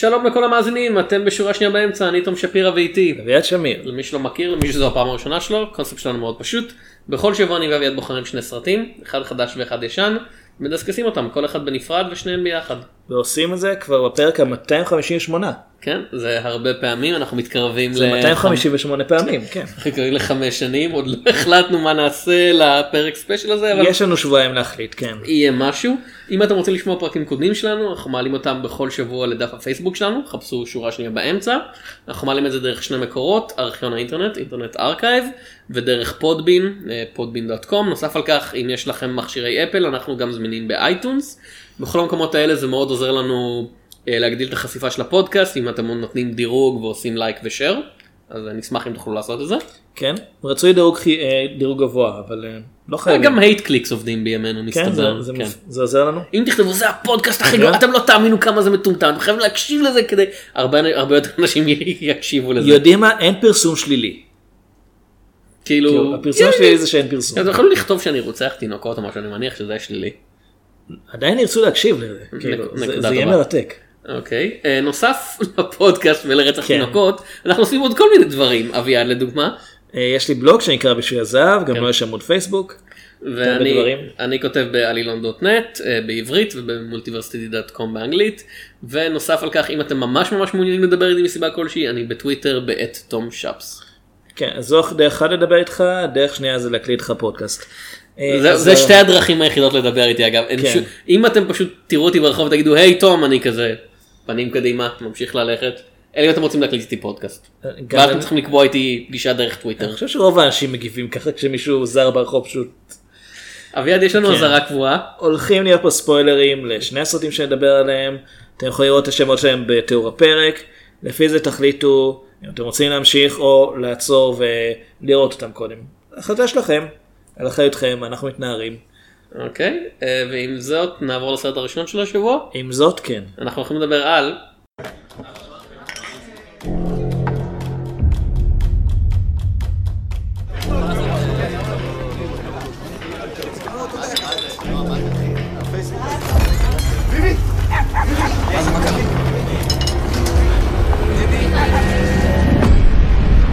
שלום לכל המאזינים, אתם בשורה שנייה באמצע, אני תום שפירא ואיתי. אביעד שמיר. למי שלא מכיר, למי שזו הפעם הראשונה שלו, הקונספט שלנו מאוד פשוט. בכל שבוע אני ואביעד בוחרים שני סרטים, אחד חדש ואחד ישן, מדסקסים אותם, כל אחד בנפרד ושניהם ביחד. ועושים את זה כבר בפרק ה-258. כן, זה הרבה פעמים, אנחנו מתקרבים זה 258 פעמים, כן. מתקרבים לחמש שנים, עוד לא החלטנו מה נעשה לפרק ספיישל הזה, אבל יש לנו שבועיים להחליט, כן. יהיה משהו. אם אתם רוצים לשמוע פרקים קודמים שלנו, אנחנו מעלים אותם בכל שבוע לדף הפייסבוק שלנו, חפשו שורה שנייה באמצע. אנחנו מעלים את זה דרך שני מקורות, ארכיון האינטרנט, Internet Archive, ודרך Podbean, podbean.com. נוסף על כך, אם יש לכם מכשירי אפל, אנחנו גם זמינים ב iTunes. בכל המקומות האלה זה מאוד עוזר לנו אה, להגדיל את החשיפה של הפודקאסט, אם אתם נותנים דירוג ועושים לייק ושאר. אז נשמח אם תוכלו לעשות את זה. כן, רצוי דירוג, אה, דירוג גבוה, אבל אה, לא חייבים. גם hate clicks עובדים בימינו כן, מסתבר. זה, זה, כן. זה עוזר לנו. אם תכתבו זה הפודקאסט הכי. גרוע, אתם לא תאמינו כמה זה מטומטם, אתם חייבים להקשיב לזה כדי, הרבה הרבה יותר אנשים יקשיבו לזה. יודעים מה? אין פרסום שלילי. כאילו, כאילו, הפרסום כן, שלילי זה שאין פרסום. אתם יכולים לכתוב שאני רוצח תינוקות או משהו, אני מניח שזה שלילי. עדיין ירצו להקשיב לזה, כאילו, זה- יהיה. מרתק. אוקיי, אה, נוסף לפודקאסט ולרצח כן. תינוקות, אנחנו עושים עוד כל מיני דברים, אביעד לדוגמה, אה, יש לי בלוג שנקרא בשביל הזהב, גם כן. לו יש עמוד פייסבוק. ואני כותב בעלילון.נט אה, בעברית ובמולטיברסיטי.קום באנגלית, ונוסף על כך אם אתם ממש ממש מעוניינים לדבר איתי מסיבה כלשהי, אני בטוויטר בעת תום שפס. כן, אז זו דרך אחת לדבר איתך, דרך שנייה זה להקליט לך פודקאסט. אה, זה, זה אה, שתי הדרכים היחידות לדבר איתי אגב. כן. שום- אם אתם פשוט תראו אותי ברחוב ותגידו היי תום אני כזה פנים קדימה ממשיך ללכת. אלא אם אתם רוצים להקליט איתי פודקאסט. אה, ואז אני- אתם צריכים לקבוע איתי פגישה דרך אני טוויטר. חושב שרוב האנשים מגיבים ככה כשמישהו זר ברחוב פשוט אביעד יש לנו כן. אזהרה קבועה. הולכים להיות פה ספוילרים לשני הסרטים שנדבר עליהם, אתם יכולים לראות את השמות שלהם בתיאור הפרק, לפי זה תחליטו אם אתם רוצים להמשיך או לעצור ולראות אותם קודם. החלטה שלכם, על אחריותכם, אנחנו מתנערים. אוקיי. אה, ועם זאת נעבור לסרט הראשון של השבוע. עם זאת כן. אנחנו הולכים לדבר על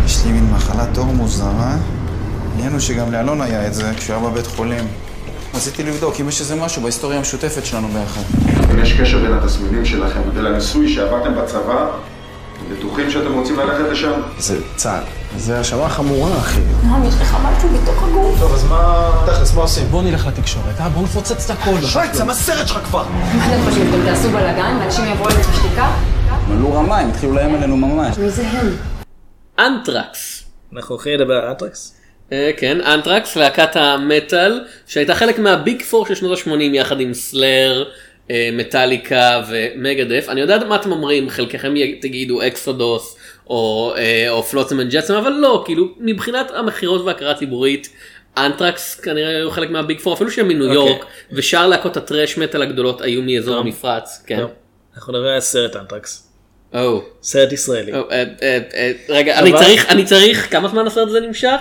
יש לי מין מחלת עור מוזרה. העניין הוא שגם לאלון היה את זה כשהוא היה בבית חולים. רציתי לבדוק אם יש איזה משהו בהיסטוריה המשותפת שלנו ביחד. אם יש קשר בין התסמינים שלכם ולניסוי שעברתם בצבא, אתם בטוחים שאתם רוצים ללכת לשם? זה צה"ל. זה האשמה חמורה, אחי. נועם, יש לך משהו בתוך הגוף? טוב, אז מה... תכלס, מה עושים? בוא נלך לתקשורת, אה? בוא נפוצץ את הכל. שי, צא מהסרט שלך כבר! מה אתם חושבים, אתם תעשו בלאגן ואנשים יבואו אליי בשתיקה? מלאו רמה, הם התחילו לאיים עלינו ממש. מי זה הם? אנטרקס. אנחנו הולכים לדבר על אנטרקס. אה, כן, אנטרקס, להקת המטאל, שהייתה חלק מה Big Four של שנות ה-80 יחד עם Slayer, אה, Metallica ו Megadeth. אני יודע מה אתם אומרים, חלקכם תגידו Exodus או, אה, או Flotsam and Jetsam, אבל לא, כאילו, מבחינת המכירות וההכרה הציבורית, אנטרקס כנראה היו חלק מה Big Four, אפילו שהם מניו אוקיי. יורק, ושאר להקות ה thrash metal הגדולות היו מאזור המפרץ, כן. אנחנו על סרט אנטרקס. סרט ישראלי. רגע, אני צריך, אני צריך, כמה זמן הסרט הזה נמשך?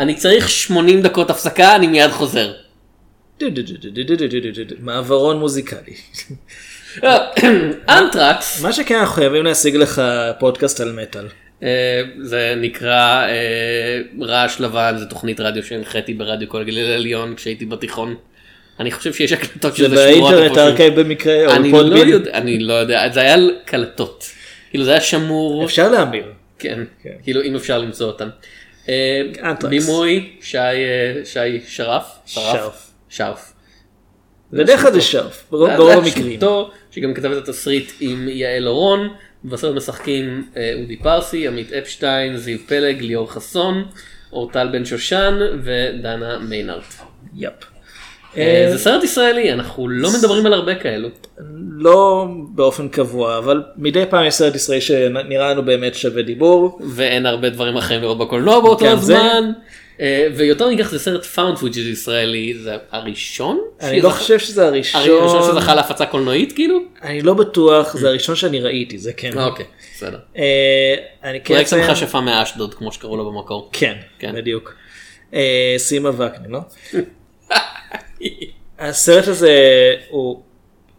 אני צריך 80 דקות הפסקה, אני מיד חוזר. מעברון מוזיקלי. אנטרקס מה שכן אנחנו חייבים להשיג לך פודקאסט על מטאל. זה נקרא רעש לבן זה תוכנית רדיו שהנחיתי ברדיו כל הגליל העליון כשהייתי בתיכון. אני חושב שיש הקלטות זה של זה שמורות באינטרנט איפשהו. הארכיב במקרה אני לא. יודע אני לא יודע זה היה קלטות. כאילו זה היה שמור אפשר להמיר. כן. כאילו אם אפשר למצוא אותם. אה. בימוי שי אה, שי שרף שרף. שרף. בדרך כלל זה שרף, ברוב המקרים. שגם כתב את התסריט עם יעל אורון, בסרט משחקים אה, אודי פרסי, עמית אפשטיין, זיו פלג, ליאור חסון, אורטל בן שושן ודנה מיינרט. Yep. אה, זה סרט ישראלי, אנחנו לא מדברים על הרבה כאלו. לא באופן קבוע, אבל מדי פעם יש סרט ישראלי שנראה לנו באמת שווה דיבור. ואין הרבה דברים אחרים לראות בקולנוע באותו. הזמן. אה, ויותר מכך זה סרט found footage ישראלי, זה הראשון? אני לא חושב שזה הראשון. הראשון שזכה להפצה קולנועית כאילו? אני לא בטוח, זה הראשון שאני ראיתי, זה כן. אוקיי, בסדר. אה, אני כן פרויקט אציין- מכשפה מאשדוד כמו שקראו לו במקור. כן, כן. בדיוק. אה, סימה וקנין, לא? הסרט הזה הוא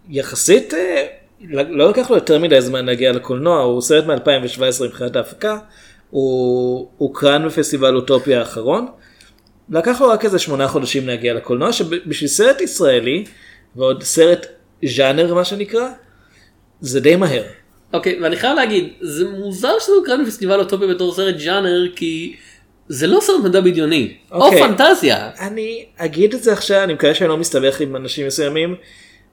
יחסית אה, לא לקח לו יותר מדי זמן להגיע לקולנוע, הוא סרט מ-2017 מבחינת ההפקה, הוא הוקרן בפסטיבל אוטופיה האחרון. לקח לו רק איזה שמונה חודשים להגיע לקולנוע, שבשביל סרט ישראלי, ועוד סרט ז'אנר מה שנקרא, זה די מהר. אוקיי, ואני חייב להגיד, זה מוזר שזה הוקרן בפסטיבל אוטופיה בתור סרט ג'אנר, כי זה לא סרט מדע בדיוני, או אוקיי. פנטזיה. אני אגיד את זה עכשיו, אני מקווה שאני לא מסתבך עם אנשים מסוימים.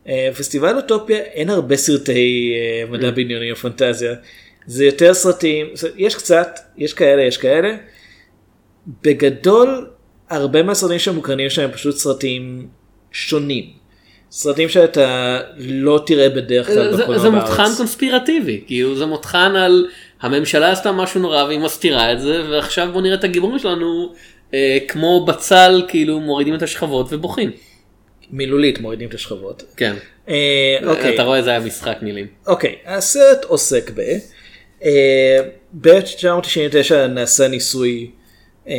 אה, פסטיבל אוטופיה אין הרבה סרטי אה, מדע בדיוני או פנטזיה. זה יותר סרטים, זה- יש קצת, יש כאלה, יש כאלה. בגדול, הרבה מהסרטים שמוקרנים שם הם פשוט סרטים שונים. סרטים שאתה לא תראה בדרך כלל זה- בקולנוע זה בארץ. מותחן קונספירטיבי, כאילו זה מותחן על הממשלה עשתה משהו נורא והיא מסתירה את זה, ועכשיו בוא נראה את הגיבורים שלנו אה, כמו בצל, כאילו מורידים את השכבות ובוכים. מילולית מורידים את השכבות. כן. אה, אוקיי. אתה רואה זה היה משחק מילים. אוקיי, הסרט עוסק ב... אה, ב-1999 נעשה ניסוי אה,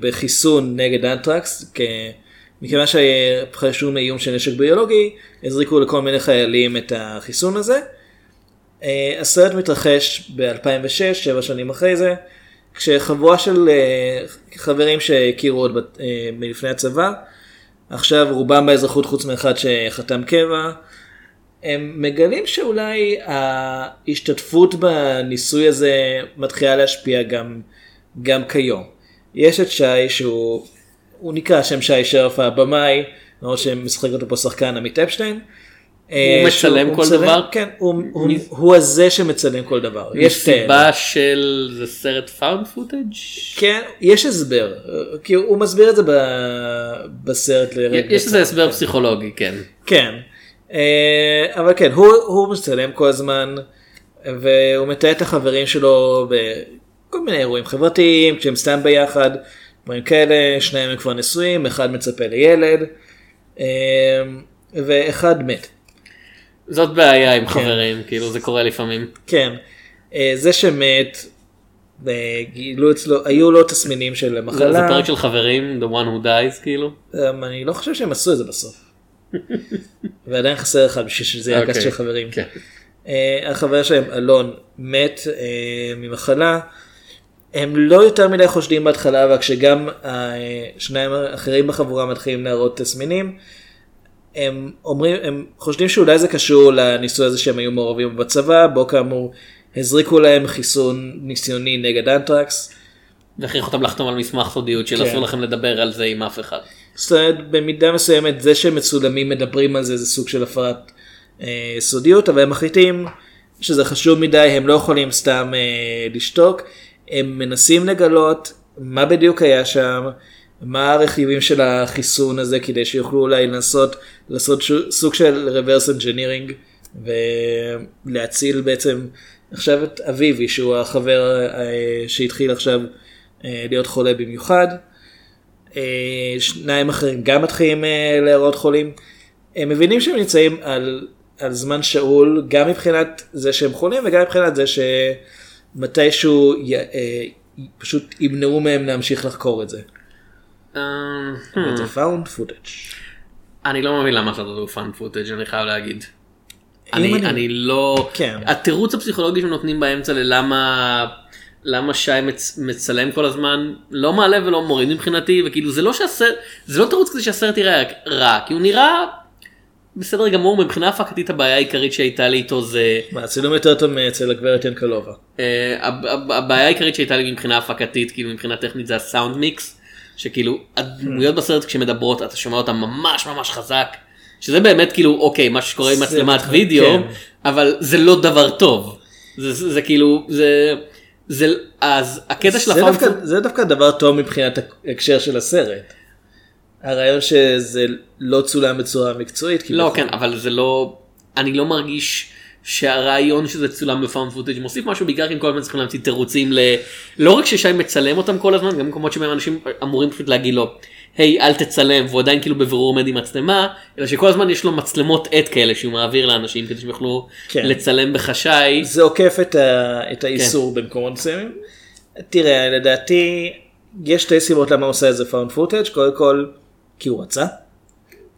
בחיסון נגד אנטרקס, כ... מכיוון שחשו מאיום של נשק ביולוגי, הזריקו לכל מיני חיילים את החיסון הזה. אה, הסרט מתרחש ב-2006, שבע שנים אחרי זה, כשחבורה של אה, חברים שהכירו עוד בת- אה, מלפני הצבא, עכשיו רובם באזרחות חוץ מאחד שחתם קבע, הם מגלים שאולי ההשתתפות בניסוי הזה מתחילה להשפיע גם, גם כיום. יש את שי שהוא, הוא נקרא שם שי שרף הבמאי, למרות שמשחק אותו פה שחקן עמית אפשטיין. אה, שהוא- מצלם הוא כל דבר? כן, הוא, הוא, הוא הזה שמצלם כל דבר. יש. סיבה של זה סרט found footage? כן, יש הסבר, כי הוא מסביר את זה בסרט. יש לזה. הסבר פסיכולוגי, כן. כן, אה, אבל כן, הוא, הוא מצלם כל הזמן, והוא מתאר את החברים שלו בכל מיני אירועים חברתיים, כשהם סתם ביחד, דברים כאלה, שניים הם כבר נשואים, אחד מצפה לילד, אה, ואחד מת. זאת בעיה עם חברים, כאילו זה קורה לפעמים. כן, אה, זה שמת, אה, גילו אצלו, היו לו תסמינים של מחלה. זה פרק של חברים, the one who dies כאילו. אמ, אני לא חושב שהם עשו את זה בסוף. ועדיין חסר אחד בשביל שזה יהיה אוקיי, הקאסט של חברים. כן. אה, החבר שלהם אלון מת ממחלה. הם לא יותר מדי חושדים בהתחלה אבל כשגם השניים האחרים בחבורה מתחילים להראות תסמינים. הם אומרים הם חושדים שאולי זה קשור לניסוי הזה שהם היו מעורבים בצבא בו כאמור הזריקו להם חיסון ניסיוני נגד אנטרקס. והכריח אותם לחתום על מסמך סודיות של כן. אסור לכם לדבר על זה עם אף אחד. זאת אומרת, במידה מסוימת זה שמצולמים מדברים על זה זה סוג של הפרת אה, סודיות, אבל הם מחליטים שזה חשוב מדי, הם לא יכולים סתם אה, לשתוק, הם מנסים לגלות מה בדיוק היה שם, מה הרכיבים של החיסון הזה כדי שיוכלו אולי לנסות לעשות ש- סוג של reverse engineering ולהציל בעצם עכשיו את אביבי שהוא החבר אה, שהתחיל עכשיו אה, להיות חולה במיוחד. אה, שניים אחרים גם מתחילים להיראות חולים. הם מבינים שהם נמצאים על, על זמן שאול גם מבחינת זה שהם חולים וגם מבחינת זה שמתישהו י, פשוט ימנעו מהם להמשיך לחקור את זה. זה found footage. אני לא מבין למה לעשות אותו found footage אני חייב להגיד. אני, אני- אני לא, כן. התירוץ הפסיכולוגי שנותנים באמצע ללמה למה שי מצ, מצלם כל הזמן לא מעלה ולא מוריד מבחינתי וכאילו זה לא שהסרט זה לא תירוץ כזה שהסרט יראה רע כי הוא נראה בסדר גמור מבחינה הפקתית הבעיה העיקרית שהייתה לי איתו זה מה, הצילום יותר טוב מאצל הגברת ינקלובה. אה, הב- הב- הבעיה העיקרית שהייתה לי מבחינה הפקתית כאילו מבחינה טכנית זה הסאונד מיקס שכאילו הדמויות בסרט כשמדברות אתה שומע אותן ממש ממש חזק שזה באמת כאילו אוקיי מה שקורה עם זה מצלמת נכון, וידאו כן. אבל זה לא דבר טוב זה, זה, זה כאילו זה זה אז הקטע של זה הפאונד דווקא, זה דווקא דבר טוב מבחינת ההקשר של הסרט. הרעיון שזה לא צולם בצורה מקצועית. לא. כן אבל זה לא אני לא מרגיש שהרעיון שזה צולם ב found footage מוסיף משהו בעיקר כי הם כל הזמן צריכים להמציא תירוצים ל... לא רק ששי מצלם אותם כל הזמן גם במקומות שבהם אנשים אמורים פשוט להגיד לו היי אל תצלם והוא עדיין כאילו בבירור עומד עם מצלמה אלא שכל הזמן יש לו מצלמות עט כאלה שהוא מעביר לאנשים כדי שהם יוכלו כן. לצלם בחשאי. זה עוקף את, ה, את כן. האיסור במקומות מסוימים. תראה, לדעתי, יש שתי סיבות למה הוא עושה את זה found footage, קודם כל, כי הוא רצה.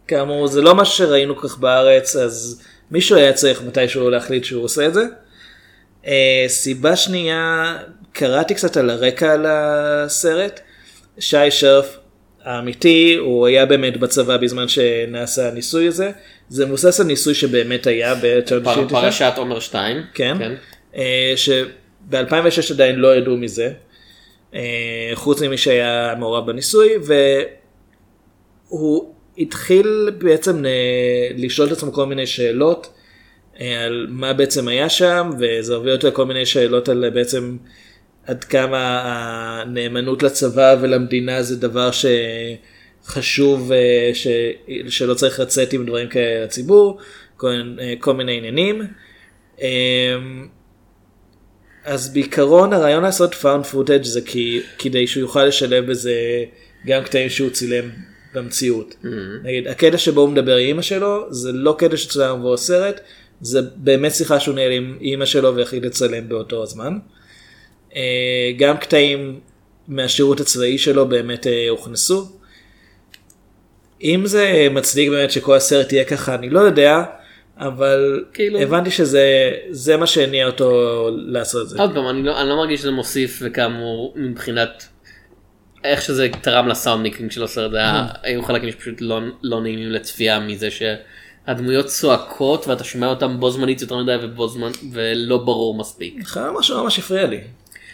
כאמור, זה לא משהו שראינו כך בארץ, אז מישהו היה צריך מתישהו להחליט שהוא עושה את זה. אה, סיבה שנייה, קראתי קצת על הרקע על הסרט. שי שרף האמיתי, הוא היה באמת בצבא בזמן שנעשה הניסוי הזה. זה מבוסס על ניסוי שבאמת היה ב-1999. פר- פרשת עומר 2. כן, אה, שב-2006 עדיין לא ידעו מזה, אה, חוץ ממי שהיה מעורב בניסוי, והוא התחיל בעצם אה, לשאול את עצמו כל מיני שאלות אה, על מה בעצם היה שם, וזה הוביל אותו לכל מיני שאלות על בעצם עד כמה הנאמנות לצבא ולמדינה זה דבר שחשוב אה, ש... שלא צריך לצאת עם דברים כאלה לציבור, כל, אה, כל מיני עניינים. אמ, אז בעיקרון הרעיון לעשות found footage זה כי, כדי שהוא יוכל לשלב בזה גם קטעים שהוא צילם במציאות. נגיד הקטע שבו הוא מדבר עם אמא שלו זה לא קטע שצולם עבור הסרט, זה באמת שיחה שהוא ניהל עם אמא שלו והחליט לצלם באותו הזמן. אה, גם קטעים מהשירות הצבאי שלו באמת אה, הוכנסו. אם זה מצדיק באמת שכל הסרט יהיה ככה אני לא יודע, אבל כאילו- הבנתי שזה זה מה שהניע אותו לעשות את זה. עוד פעם, אני לא, אני לא מרגיש שזה מוסיף וכאמור מבחינת איך שזה תרם לסאונדניקינג של הסרט, היה- היו חלקים שפשוט לא, לא נעימים לצפייה מזה שהדמויות צועקות ואתה שומע אותם בו זמנית יותר מדי ובו זמן ולא ברור מספיק. לך משהו ממש הפריע לי.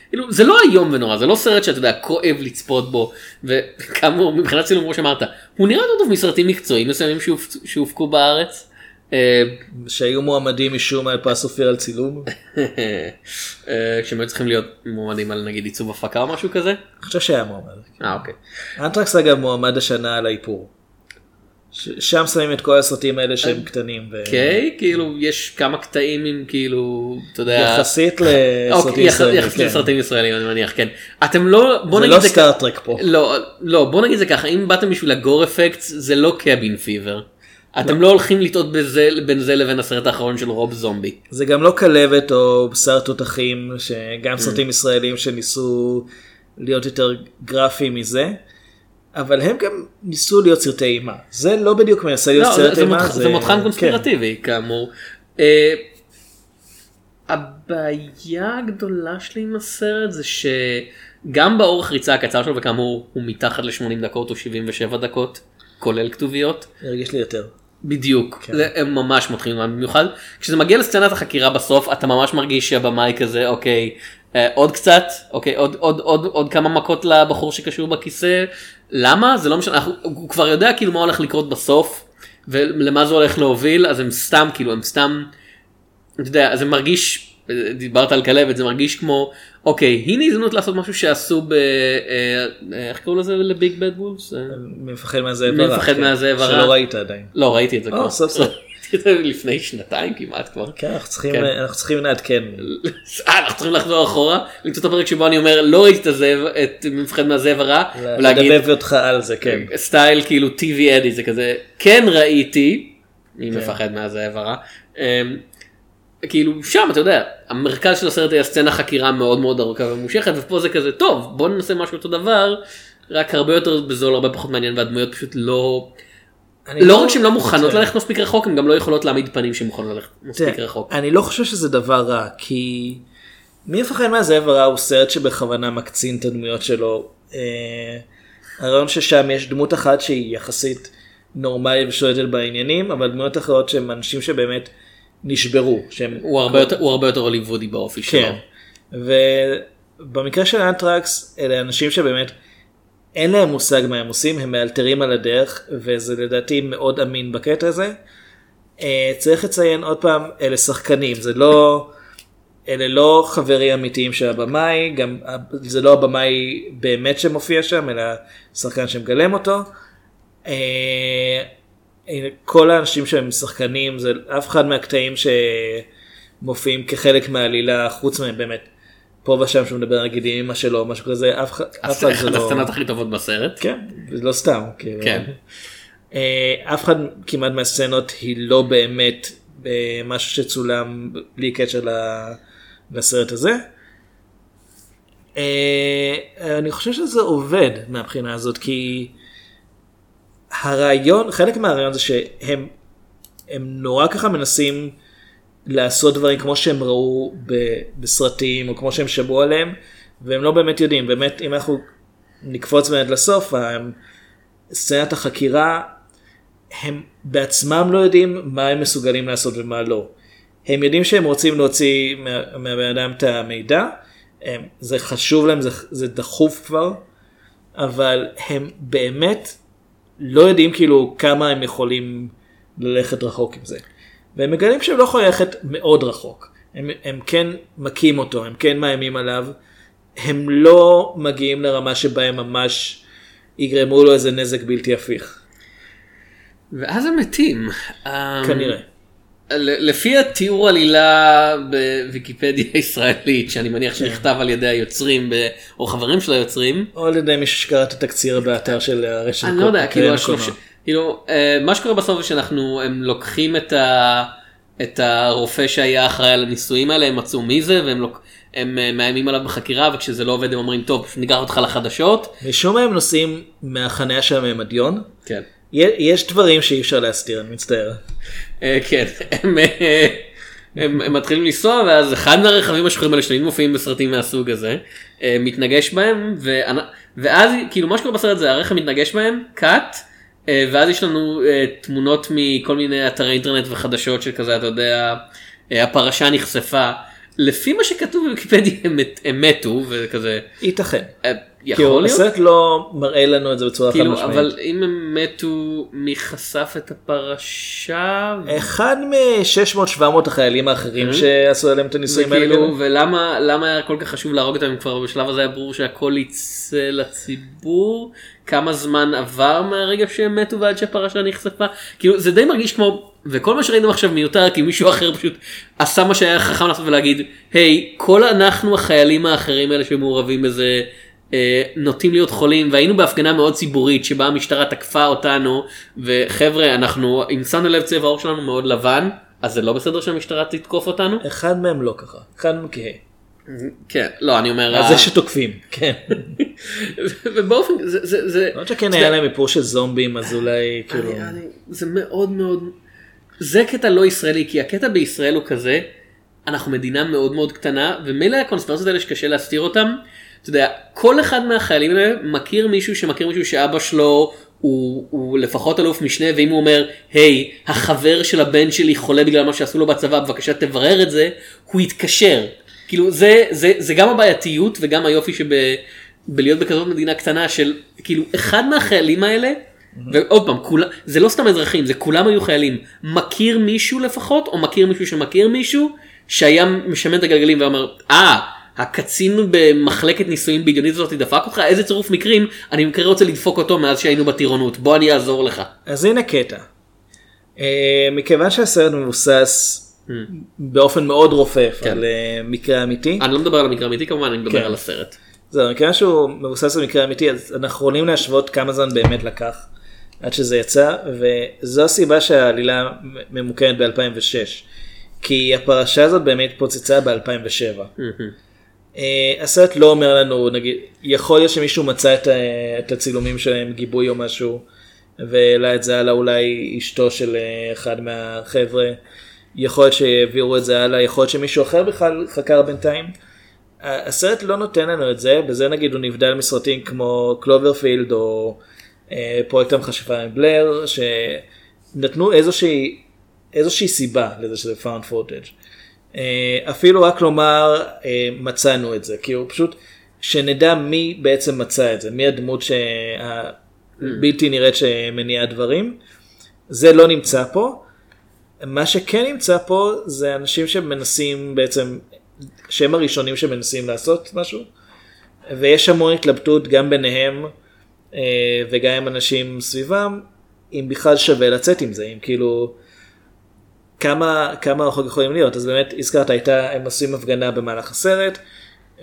כאילו זה לא איום ונורא זה לא סרט שאתה יודע כואב לצפות בו וכאמור מבחינת צילום כמו שאמרת הוא נראה יותר טוב מסרטים מקצועיים מסוימים שהופ- שהופקו בארץ. אה, שהיו מועמדים משום מה לפרס אופיר על צילום. אה, כשהם היו צריכים להיות מועמדים על נגיד עיצוב הפקה או משהו כזה. אני חושב שהיה מועמד. אה אוקיי. אנטרקס אגב מועמד השנה על האיפור. שם שמים את כל הסרטים האלה שהם קטנים. ו- אוקיי כאילו יש כמה קטעים עם כאילו אתה יודע יחסית אוקיי, לסרטים ישראלים. יחסית כן. לסרטים ישראלים אני מניח כן אתם לא בוא זה נגיד לא זה כ- סטארטרק פה. לא לא בוא נגיד זה ככה אם באתם בשביל הגור אפקט זה לא קבין פיבר. אתם לא הולכים לטעות בזה בין זה לבין הסרט האחרון של רוב זומבי. זה גם לא כלבת או בשר תותחים. שגם סרטים ישראלים שניסו להיות יותר גרפיים מזה. אבל הם גם ניסו להיות סרטי אימה. זה לא בדיוק מנסה להיות לא, סרט זה אימה. זה מותחן קונספירטיבי כאמור. אה, הבעיה הגדולה שלי עם הסרט זה שגם באורך ריצה הקצר שלו וכאמור הוא מתחת ל-80 דקות או 77 דקות כולל כתוביות. כן, הרגיש לי יותר. בדיוק, כן. הם ממש מותחים במיוחד. כשזה מגיע לסצנת החקירה בסוף אתה ממש מרגיש שהבמאי כזה אוקיי אה, עוד קצת אוקיי עוד עוד עוד עוד כמה מכות לבחור שקשור בכיסא. למה? זה לא משנה אנחנו, הוא כבר יודע כאילו מה הולך לקרות בסוף ולמה זה הולך להוביל אז הם סתם כאילו הם סתם אתה יודע זה מרגיש דיברת על כלבת זה מרגיש כמו אוקיי הנה הזדמנות לעשות משהו שעשו ב... אה, אה, איך קראו לזה לביג בד וולס? אה, מפחד מהזאב הרע. מפחד כן. מהזאב הרע? שלא ראית עדיין. לא ראיתי את זה כבר. סוף סוף. ראיתי את זה לפני שנתיים כמעט כבר. כן, אנחנו צריכים, כן. אנחנו צריכים לעדכן. אנחנו צריכים לחזור אחורה למצוא את הפרק שבו אני אומר לא ראיתי את הזאב את מפחד מהזאב הרע לדבב אותך על זה, כן. סטייל כאילו TV אדי זה כזה כן ראיתי מי כן. מפחד מהזאב הרע. כאילו שם אתה יודע המרכז של הסרט היה סצנה חקירה מאוד מאוד ארוכה וממושכת ופה זה כזה טוב בוא ננסה משהו אותו דבר רק הרבה יותר בזול הרבה פחות מעניין והדמויות פשוט לא אני לא רק שהן לא מוכנות כן. ללכת מספיק רחוק הן גם לא יכולות להעמיד פנים שהן מוכנות ללכת מספיק רחוק. אני לא חושב שזה דבר רע, כי מי מפחד מהזאב הרע הוא סרט שבכוונה מקצין את הדמויות שלו. אה, הרעיון ששם יש דמות אחת שהיא יחסית נורמלית ושולטת בעניינים, אבל דמויות אחרות שהם אנשים שבאמת נשברו. שהם... הוא הרבה יותר הוא הרבה יותר הוליוודי באופי שלו. כן. ובמקרה של אנטרקס אלה אנשים שבאמת אין להם מושג מה הם עושים, הם מאלתרים על הדרך, וזה לדעתי מאוד אמין בקטע הזה. אה, צריך לציין עוד פעם, אלה שחקנים, זה לא, אלה לא חברים אמיתיים של הבמאי, גם ה- זה לא הבמאי באמת שמופיע שם, אלא שחקן שמגלם אותו. כל האנשים שהם שחקנים, זה אף אחד מהקטעים שמופיעים כחלק מהעלילה, חוץ מהם באמת, פה ושם שהוא מדבר נגיד עם אמא שלו משהו כזה, אף אחד זה אחת לא... הסצנות הכי טובות בסרט. כן, זה לא סתם. כאילו. כן. אה, אף אחד כמעט מהסצנות היא לא באמת אה, משהו שצולם בלי קשר לסרט הזה. אה, אני חושב שזה עובד מהבחינה הזאת כי הרעיון, חלק מהרעיון זה שהם הם נורא ככה מנסים לעשות דברים כמו שהם ראו ב- בסרטים או כמו שהם שמעו עליהם והם לא באמת יודעים באמת אם אנחנו נקפוץ באמת לסוף סצנת החקירה הם בעצמם לא יודעים מה הם מסוגלים לעשות ומה לא. הם יודעים שהם רוצים להוציא מה- מהבן אדם את המידע הם, זה חשוב להם זה, זה דחוף כבר אבל הם באמת לא יודעים כאילו כמה הם יכולים ללכת רחוק עם זה. והם מגלים שהם לא יכולים ללכת מאוד רחוק. הם, הם כן מכים אותו, הם כן מאיימים עליו, הם לא מגיעים לרמה שבה הם ממש יגרמו לו איזה נזק בלתי הפיך. ואז הם מתים. אמ, כנראה. לפי התיאור עלילה בוויקיפדיה הישראלית, שאני מניח שנכתב על ידי היוצרים או חברים של היוצרים, או על ידי מישהו שקרא את התקציר באתר של הרשת. אני לא יודע, כאילו. השלוש- כאילו, אה, מה שקורה בסוף זה שאנחנו, הם לוקחים את, ה, את הרופא שהיה אחראי על הניסויים האלה, הם מצאו מי זה, והם לוק, הם אה, מאיימים עליו בחקירה, וכשזה לא עובד הם אומרים, טוב, ניקח אותך לחדשות. משום מה הם נוסעים מהחניה של הממדיון. כן. יש דברים שאי אפשר להסתיר, אני מצטער. אה, כן, הם, אה, הם, הם מתחילים לנסוע ואז אחד מהרכבים השחורים האלה שתמיד מופיעים בסרטים מהסוג הזה אה, מתנגש בהם ואנ- ואז כאילו מה שקורה בסרט זה הרכב מתנגש בהם קאט ואז יש לנו תמונות מכל מיני אתרי אינטרנט וחדשות של כזה אתה יודע הפרשה נחשפה לפי מה שכתוב בוויקיפדיה הם, הם מתו וכזה ייתכן. אה, יכול להיות. הסרט לא מראה לנו את זה בצורה חד כאילו, משמעית. אבל אם הם מתו מי חשף את הפרשה אחד מ-600-700 החיילים האחרים שעשו עליהם את הניסויים האלה. ולמה למה היה כל כך חשוב להרוג אותם אם כבר בשלב הזה היה ברור שהכל יצא לציבור כמה זמן עבר מהרגע שהם מתו ועד שהפרשה נחשפה כאילו זה די מרגיש כמו וכל מה שראינו עכשיו מיותר כי מישהו אחר פשוט עשה מה שהיה חכם לעשות ולהגיד היי כל אנחנו החיילים האחרים האלה שמעורבים בזה. אה, נוטים להיות חולים והיינו בהפגנה מאוד ציבורית שבה המשטרה תקפה אותנו וחבר'ה אנחנו אם שמנו לב צבע העור שלנו מאוד לבן אז זה לא בסדר שהמשטרה תתקוף אותנו אחד מהם לא ככה. אחד מהם כהה. כן, לא, אני אומר, אז זה שתוקפים. כן. ובאופן, זה, זה, זה, למרות שכן היה להם איפור של זומבים אז אולי כאילו. זה מאוד מאוד, זה קטע לא ישראלי, כי הקטע בישראל הוא כזה, אנחנו מדינה מאוד מאוד קטנה, ומילא הקונספרציות האלה שקשה להסתיר אותם, אתה יודע, כל אחד מהחיילים האלה מכיר מישהו שמכיר מישהו שאבא שלו הוא, הוא לפחות אלוף משנה, ואם הוא אומר, היי, החבר של הבן שלי חולה בגלל מה שעשו לו בצבא, בבקשה תברר את זה, הוא יתקשר. כאילו זה, זה, זה גם הבעייתיות וגם היופי שב... בלהיות בכזאת מדינה קטנה של כאילו אחד מהחיילים האלה ועוד פעם כולם זה לא סתם אזרחים זה כולם היו חיילים מכיר מישהו לפחות או מכיר מישהו שמכיר מישהו שהיה משמן את הגלגלים ואמר אה הקצין במחלקת ניסויים בדיונית הזאת דפק אותך איזה צירוף מקרים אני במקרה רוצה לדפוק אותו מאז שהיינו בטירונות בוא אני אעזור לך. אז הנה קטע. אה, מכיוון שהסרט מבוסס באופן מאוד רופף כן. על אה, מקרה אמיתי. אני לא מדבר על המקרה האמיתי כמובן אני מדבר כן. על הסרט. זהו, מכיוון שהוא מבוסס על מקרה אמיתי אז אנחנו יכולים להשוות כמה זמן באמת לקח עד שזה יצא וזו הסיבה שהעלילה ממוקמת ב-2006 כי הפרשה הזאת באמת פוצצה ב-2007. Uh, הסרט לא אומר לנו נגיד יכול להיות שמישהו מצא את, את הצילומים שלהם גיבוי או משהו והעלה את זה הלאה אולי אשתו של אה, אחד מהחבר'ה יכול להיות שהעבירו את זה הלאה יכול להיות שמישהו אחר בכלל חקר בינתיים. הסרט לא נותן לנו את זה בזה נגיד הוא נבדל מסרטים כמו קלוברפילד או אה, פרויקט המכשפה מבלר שנתנו איזושהי איזושהי סיבה לזה שזה found footage. אה, אפילו רק לומר אה, מצאנו את זה כאילו פשוט שנדע מי בעצם מצא את זה מי הדמות הבלתי נראית שמניעה דברים זה לא נמצא פה. מה שכן נמצא פה זה אנשים שמנסים בעצם שהם הראשונים שמנסים לעשות משהו ויש המון התלבטות גם ביניהם אה, וגם עם אנשים סביבם אם בכלל שווה לצאת עם זה אם כאילו כמה כמה רחוק יכולים להיות אז באמת הזכרת הייתה הם עושים הפגנה במהלך הסרט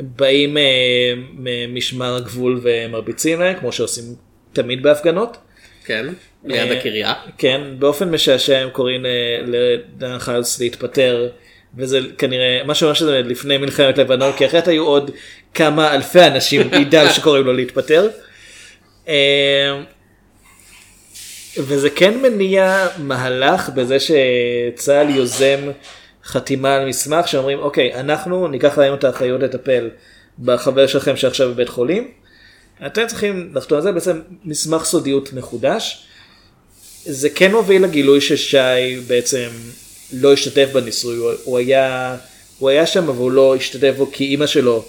באים אה, ממשמר הגבול ומרביצים להם כמו שעושים תמיד בהפגנות. כן ליד אה, הקריה. כן, באופן משעשע הם קוראים אה, לדן חיוס להתפטר, וזה כנראה, מה שאומר שזה לפני מלחמת לבנון, כי אחרת היו עוד כמה אלפי אנשים ידעו שקוראים לו להתפטר. אה, וזה כן מניע מהלך בזה שצה"ל יוזם חתימה על מסמך שאומרים אוקיי אנחנו ניקח עלינו את האחריות לטפל בחבר שלכם שעכשיו בבית חולים. אתם צריכים לחתום על זה בעצם מסמך סודיות מחודש. זה כן מוביל לגילוי ששי בעצם לא השתתף בניסוי הוא, הוא היה הוא היה שם אבל הוא לא השתתף בו כי אימא שלו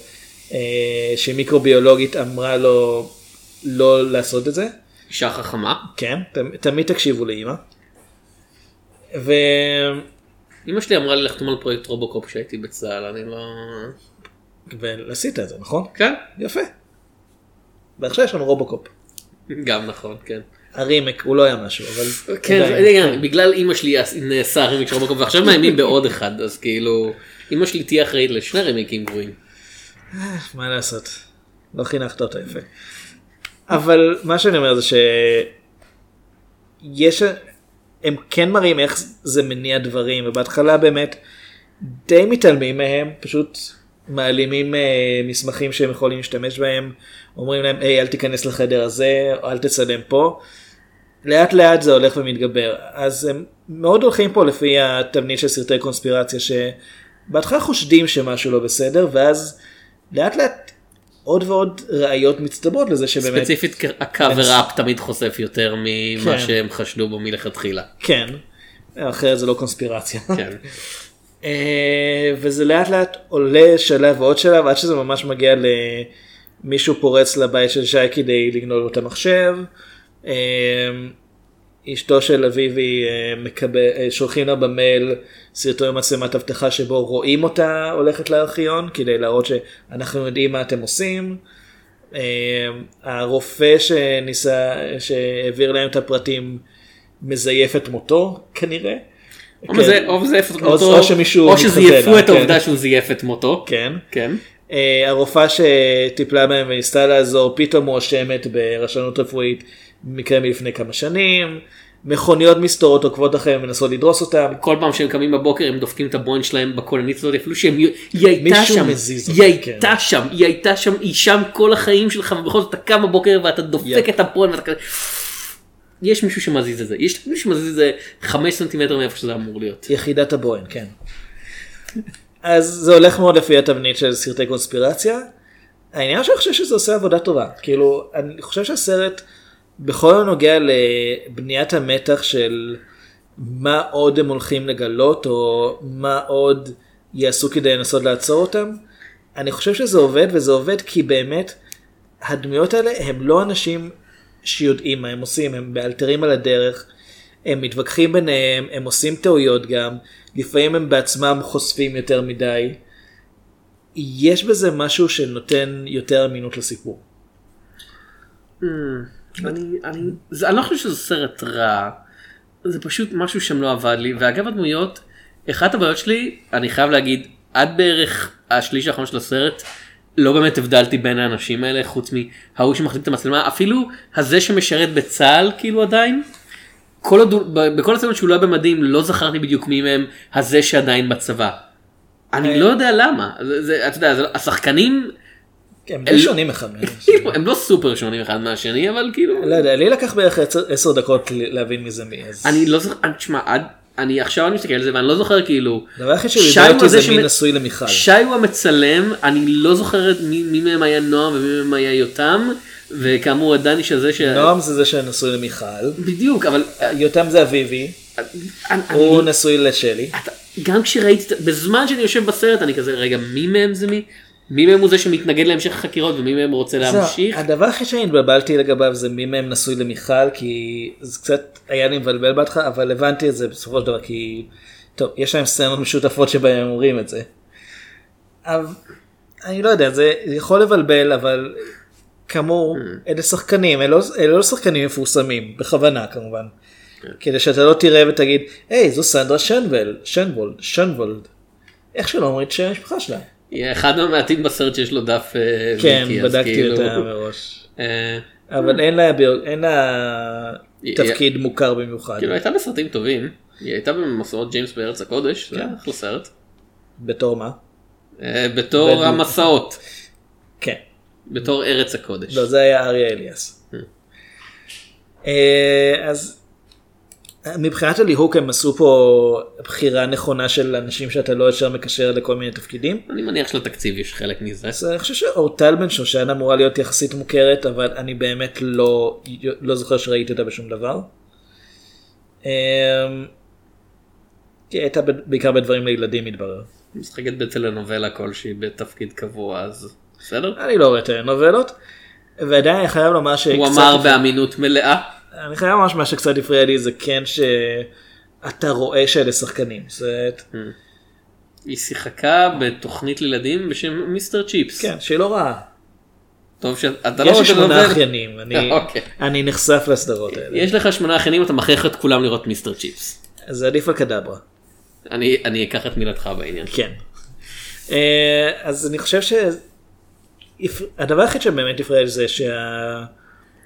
אה, שמיקרוביולוגית אמרה לו לא לעשות את זה. אישה חכמה. כן, ת- תמיד תקשיבו לאימא. ו... אמא שלי אמרה לי לחתום על פרויקט רובוקופ כשהייתי בצה"ל, אני לא... ועשית את זה, נכון? כן, יפה. ועכשיו יש לנו רובוקופ. גם נכון, כן. הרימייק הוא לא היה משהו, אבל... כן. רגע, בגלל אמא שלי נעשה רימייק של רובוקופ ועכשיו מאיימים בעוד אחד, אז כאילו, אמא שלי תהיה אחראית לשני רימייקים גרועים. מה לעשות? לא חינכת אותה יפה. אבל מה שאני אומר זה שיש... הם כן מראים איך זה מניע דברים, ובהתחלה באמת די מתעלמים מהם, פשוט מעלימים אה, מסמכים שהם יכולים להשתמש בהם, אומרים להם, היי, אל תיכנס לחדר הזה, או אל תצלם פה. לאט לאט זה הולך ומתגבר. אז הם מאוד הולכים פה לפי התבנית של סרטי קונספירציה, שבהתחלה חושדים שמשהו לא בסדר, ואז לאט לאט עוד ועוד ראיות מצטברות לזה שבאמת... ספציפית הקאבר אפ תמיד חושף יותר ממה כן. שהם חשדו בו מלכתחילה. כן, אחרת זה לא קונספירציה. כן. אה, וזה לאט לאט עולה שלב ועוד שלב עד שזה ממש מגיע למישהו פורץ לבית של שי כדי לגנוב לו את המחשב. אשתו של אביבי אה, מקבל, אה, שולחים לה במייל סרטון מצלמת אבטחה שבו רואים אותה הולכת לארכיון כדי להראות שאנחנו יודעים מה אתם עושים. אה, הרופא שניסה, שהעביר להם את הפרטים מזייף את מותו כנראה. או או מזייף את מותו, או שמישהו או שזייפו את כן. העובדה שהוא זייף את מותו. כן. כן. אה, הרופאה שטיפלה בהם וניסתה לעזור פתאום מואשמת ברשלנות רפואית מקרה מלפני כמה שנים. מכוניות מסתורות עוקבות אחריהם ומנסות לדרוס אותם. כל פעם שהם קמים בבוקר הם דופקים את הבוינט שלהם בכוננית הזאת אפילו שהם היא הייתה שם מזיז היא אותה, הייתה שם היא הייתה שם היא שם כל החיים שלך ובכל זאת אתה קם בבוקר ואתה דופק. את הבוינט ואתה כזה. יש מישהו שמזיז את זה יש מישהו שמזיז את זה 5 סנטימטר מאיפה שזה אמור להיות. יחידת הבוהן, כן. אז זה הולך מאוד לפי התבנית של סרטי קונספירציה. העניין שאני חושב שזה עושה עבודה טובה. כאילו, אני חושב שהסרט, בכל הנוגע לבניית המתח של מה עוד הם הולכים לגלות, או מה עוד יעשו כדי לנסות לעצור אותם, אני חושב שזה עובד, וזה עובד כי באמת, הדמויות האלה הם לא אנשים שיודעים מה הם עושים, הם מאלתרים על הדרך, הם מתווכחים ביניהם, הם עושים טעויות גם, לפעמים הם בעצמם חושפים יותר מדי. יש בזה משהו שנותן יותר אמינות לסיפור. אני, אני, זה, אני לא חושב שזה סרט רע, זה פשוט משהו שם לא עבד לי, ואגב הדמויות, אחת הבעיות שלי, אני חייב להגיד, עד בערך השליש האחרון של הסרט, לא באמת הבדלתי בין האנשים האלה, חוץ מההוא שמחזיק את המצלמה, אפילו הזה שמשרת בצה"ל, כאילו עדיין, כל עוד, בכל הסרט שהוא לא היה במדים, לא זכרתי בדיוק מי מהם הזה שעדיין בצבא. אני לא יודע למה, זה, זה, אתה יודע, זה, השחקנים, הם די שונים אחד מהם. כאילו, הם לא סופר שונים אחד מהשני, אבל כאילו... לא יודע, לי לקח בערך עשר- דקות להבין מי זה מי. אני לא זוכר, אני- תשמע, עד, אני עכשיו אני מסתכל על זה ואני לא זוכר כאילו, הדבר היחיד הוא אותי זה מי נשוי למיכל. שי הוא המצלם, אני לא זוכר מי, מהם היה נועם ומי מהם היה יותם, וכאמור הדניש הזה ש... נועם זה זה שנשוי למיכל. בדיוק, אבל יותם זה אביבי, אני, הוא אני, נשוי לשלי. אתה, גם כשראיתי, בזמן שאני יושב בסרט אני כזה, רגע, מי מהם זה מי? מי מהם הוא זה שמתנגד להמשך החקירות ומי מהם רוצה להמשיך? הדבר הכי שאני התבלבלתי לגביו זה מי מהם נשוי למיכל כי זה קצת היה לי מבלבל בהתחלה אבל הבנתי את זה בסופו של דבר כי טוב יש להם סצנות משותפות שבהם הם אומרים את זה. אבל אני לא יודע זה יכול לבלבל אבל כאמור אלה שחקנים אלה, לא- אלה לא שחקנים מפורסמים בכוונה כמובן. כדי שאתה לא תראה ותגיד היי זו סנדרה שנבל שנבולד שנבולד. איך שלא אומרים את שם המשפחה שלה. היא אחד המעטים בסרט שיש לו דף אה, כן ויקי, אז בדקתי כאילו, אותה מראש. אה, אבל אין לה, אין תפקיד מוכר במיוחד. כאילו הייתה בסרטים טובים, היא הייתה במסעות ג'יימס בארץ הקודש, זה היה אחלה סרט. בתור מה? אה, בתור. המסעות, כן. בתור ארץ הקודש. לא, זה היה אריה אליאס. אז מבחינת הליהוק הם עשו פה בחירה נכונה של אנשים שאתה לא ישר מקשר לכל מיני תפקידים. אני מניח שלתקציב יש חלק מזה. אז אני חושב שאורטל בן שושן אמורה להיות יחסית מוכרת אבל אני באמת לא, לא זוכר שראיתי אותה בשום דבר. אמ, היא הייתה בעיקר בדברים לילדים מתברר. משחקת בטלנובלה כלשהי בתפקיד קבוע אז בסדר. אני לא רואה את הנובלות. ועדיין אני חייב לומר שקצת... הוא אמר באמינות מלאה. אני חייב לומר שמה שקצת הפריע לי זה כן שאתה רואה שאלה שחקנים. זה... היא שיחקה בתוכנית לילדים בשם מיסטר צ'יפס. כן, שהיא לא רעה. טוב שאתה לא יש לי רואה שמונה. אחיינים, אני, אוקיי. אני נחשף לסדרות האלה. יש לך שמונה אחיינים אתה מכריח את כולם לראות מיסטר צ'יפס. זה עדיף על קדברה. אני אני אקח את מילתך בעניין. כן. אה, אז אני חושב שהדבר היחיד שבאמת הפריע לי זה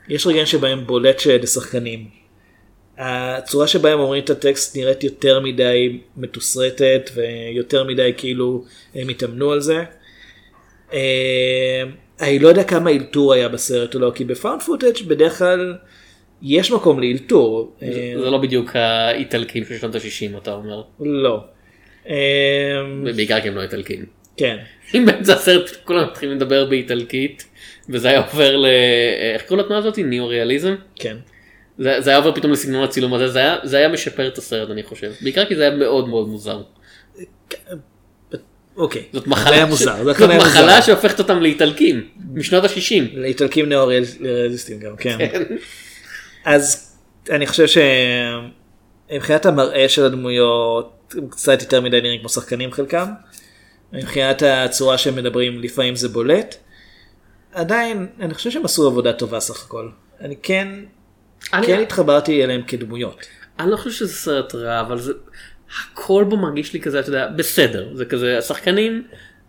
שיש רגעים שבהם בולט שאלה שחקנים. הצורה שבה הם אומרים את הטקסט נראית יותר מדי מתוסרטת ויותר מדי כאילו הם התאמנו על זה. אה, אני לא יודע כמה אלתור היה בסרט או לא כי ב found footage בדרך כלל יש מקום לאלתור. אה, זה לא בדיוק האיטלקים של שנות ה-60 אתה אומר. לא. בעיקר כי הם לא איטלקים. כן. אם באמצע הסרט כולם מתחילים לדבר באיטלקית וזה היה עובר ל... איך קוראים לתנועה הזאת? ניאו-ריאליזם? כן. זה, זה היה עובר פתאום לסגנון הצילום הזה, זה היה, זה היה משפר את הסרט אני חושב. בעיקר כי זה היה מאוד מאוד מוזר. אוקיי. זאת מחלה, היה מוזר. ש... זאת היה מחלה מוזר. שהופכת אותם לאיטלקים משנות ה-60. לאיטלקים ניאו-ריאליסטים גם, כן. כן. אז אני חושב שמבחינת המראה של הדמויות, הם קצת יותר מדי נראים כמו שחקנים חלקם. מבחינת הצורה שהם מדברים, לפעמים זה בולט. עדיין, אני חושב שהם עשו עבודה טובה סך הכל. אני כן, אני, כן התחברתי אליהם כדמויות. אני לא חושב שזה סרט רע אבל זה הכל בו מרגיש לי כזה אתה יודע בסדר זה כזה השחקנים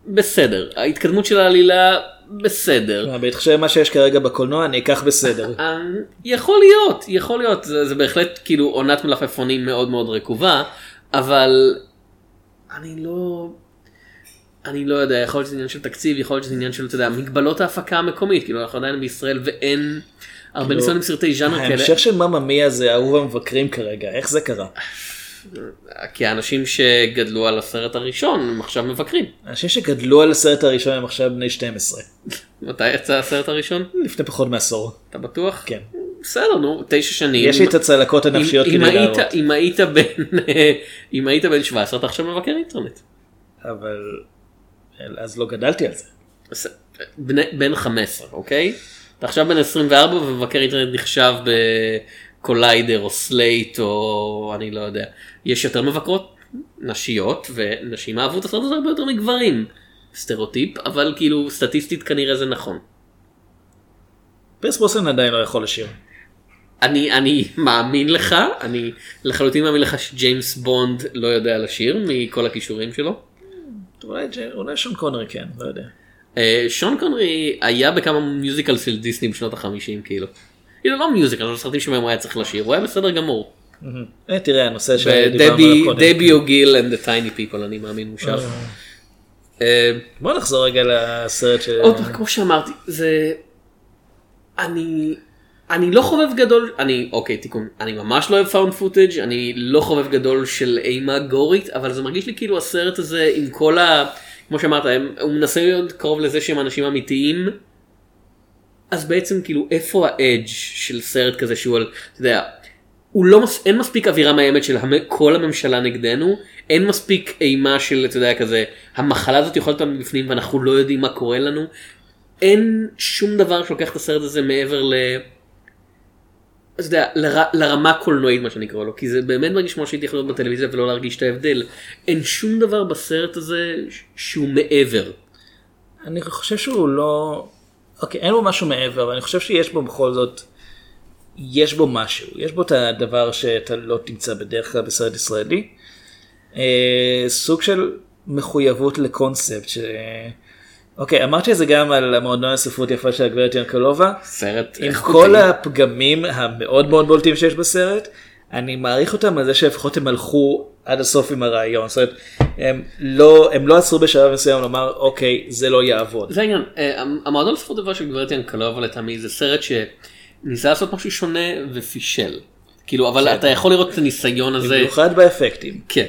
בסדר ההתקדמות של העלילה בסדר. בהתחשב במה שיש כרגע בקולנוע, אני אקח בסדר. אה, יכול להיות יכול להיות זה, זה בהחלט כאילו עונת מלפפונים מאוד מאוד רקובה אבל אני לא אני לא יודע יכול להיות שזה עניין של תקציב יכול להיות שזה עניין של אתה יודע מגבלות ההפקה המקומית כאילו אנחנו עדיין בישראל ואין הרבה כאילו, ניסיון עם סרטי ז'אנר כאלה ההמשך של ממא מיה זה אהוב המבקרים כרגע, איך זה קרה? כי האנשים שגדלו על הסרט הראשון הם עכשיו מבקרים אנשים שגדלו על הסרט הראשון הם עכשיו בני 12. מתי יצא הסרט הראשון לפני פחות מעשור. אתה בטוח כן. בסדר נו תשע שנים יש לי את הצלקות הנפשיות כדי להראות. אם היית בן 17 אתה עכשיו מבקר אינטרנט. אבל אז לא גדלתי על זה. בן 15 אוקיי אתה עכשיו בן 24 ומבקר אינטרנט נחשב בקוליידר או סלייט או אני לא יודע יש יותר מבקרות נשיות ונשים אהבו את הסרט הזה הרבה יותר מגברים סטריאוטיפ אבל כאילו סטטיסטית כנראה זה נכון. פירס ברוסן עדיין לא יכול לשיר. אני אני מאמין לך אני לחלוטין מאמין לך שג'יימס בונד לא יודע לשיר מכל הכישורים שלו. אולי אולי שון קונרי כן, לא יודע. אה, שון קונרי היה בכמה מיוזיקל של דיסני בשנות החמישים כאילו. כאילו לא מיוזיקל אבל סרטים שבהם הוא היה צריך לשיר הוא היה בסדר גמור. אה, תראה הנושא שדיברנו דבי עליו קודם. Darby O'Gill and the tiny people אני מאמין הוא שר. אה, בוא נחזור רגע לסרט של... עוד פעם כמו שאמרתי זה אני אני לא חובב גדול אני אוקיי תיקון אני ממש לא אוהב found footage אני לא חובב גדול של אימה גורית אבל זה מרגיש לי כאילו הסרט הזה עם כל ה... כמו שאמרת הם- הוא מנסה להיות קרוב לזה שהם אנשים אמיתיים. אז בעצם כאילו איפה האדג' של סרט כזה שהוא על אתה יודע. הוא לא מס... אין מספיק אווירה מאיימת של המ... כל הממשלה נגדנו אין מספיק אימה של אתה יודע כזה המחלה הזאת יכולה להיות לנו בפנים ואנחנו לא יודעים מה קורה לנו. אין שום דבר שלוקח את הסרט הזה מעבר ל... אתה יודע, לר... לרמה קולנועית מה שאני קורא לו כי זה באמת מרגיש כמו שהייתי יכול להיות בטלוויזיה ולא להרגיש את ההבדל. אין שום דבר בסרט הזה שהוא מעבר. אני חושב שהוא לא... אוקיי, אין בו משהו מעבר, אבל אני חושב שיש בו בכל זאת... יש בו משהו. יש בו את הדבר שאתה לא תמצא בדרך כלל בסרט ישראלי. אה, סוג של מחויבות לקונספט. ש... אוקיי, אמרתי את זה גם על המועדון הספרות יפה של הגברת ינקלובה. סרט עם איכותי. כל הפגמים המאוד מאוד בולטים שיש בסרט, אני מעריך אותם על זה שלפחות הם הלכו עד הסוף עם הרעיון. זאת אומרת, הם לא, הם לא עצרו בשלב מסוים לומר, אוקיי, זה לא יעבוד. זה העניין, אה, המועדון לספרות דבר של גברת ינקלובה לטעמי זה סרט שניסה לעשות משהו שונה ופישל. כאילו, אבל כן. אתה יכול לראות את הניסיון הזה. במיוחד באפקטים. כן.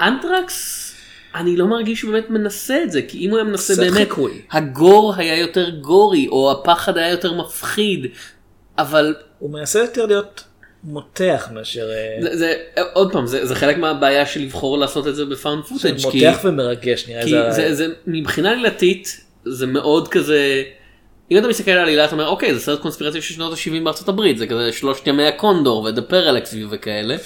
אנטרקס, אני לא מרגיש שהוא באמת מנסה את זה, כי אם הוא היה מנסה באמת, חיקוי. הגור היה יותר גורי, או הפחד היה יותר מפחיד, אבל הוא מנסה יותר להיות מותח מאשר אה, זה, זה עוד פעם, זה, זה חלק מהבעיה של לבחור לעשות את זה ב found footage כי, מותח ומרגש נראה כי זה זה. זה מבחינה עלילתית, זה מאוד כזה, אם אתה מסתכל על העלילה אתה אומר אוקיי זה סרט קונספירציה של שנות ה-70 בארצות הברית, זה כזה שלושת ימי הקונדור ו The Parallax וכאלה,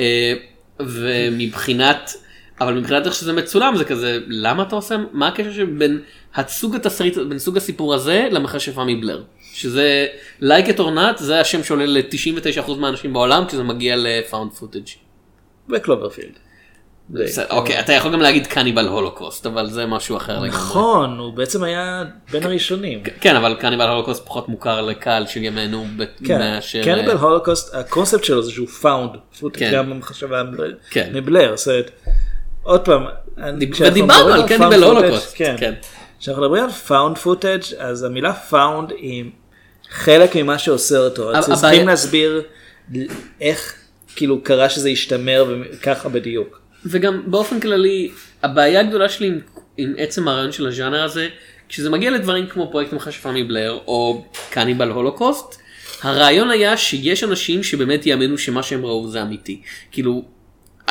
אה, ומבחינת, אבל מבחינת איך שזה מצולם זה כזה, למה אתה עושה, מה הקשר שבין הסוג התסריט, בין סוג הסיפור הזה למכשפה מבלר, שזה like it or not זה השם שעולה ל-99% מהאנשים בעולם כשזה מגיע ל found. בקלוברפילד. זה- בסדר, אוקיי, אתה יכול גם להגיד קניבל הולוקוסט, אבל זה משהו אחר לגמרי. נכון, הוא בעצם היה בין הראשונים. כן, אבל קניבל הולוקוסט פחות מוכר לקהל של ימינו כן, מאשר... קניבל הולוקוסט, הקונספט שלו זה שהוא found, כן. גם במכשפה מבלר- עוד פעם, ודיברנו על footage, הולוקוסט. כן, כן. כשאנחנו מדברים על found footage אז המילה found היא חלק ממה שעושה אותו, אז צריכים להסביר איך כאילו קרה שזה השתמר וככה בדיוק. וגם באופן כללי, הבעיה הגדולה שלי עם, עם עצם הרעיון של הז'אנר הזה, כשזה מגיע לדברים כמו פרויקט מכשפה מבלר או קניבל הולוקוסט, הרעיון היה שיש אנשים שבאמת יאמינו שמה שהם ראו זה אמיתי. כאילו,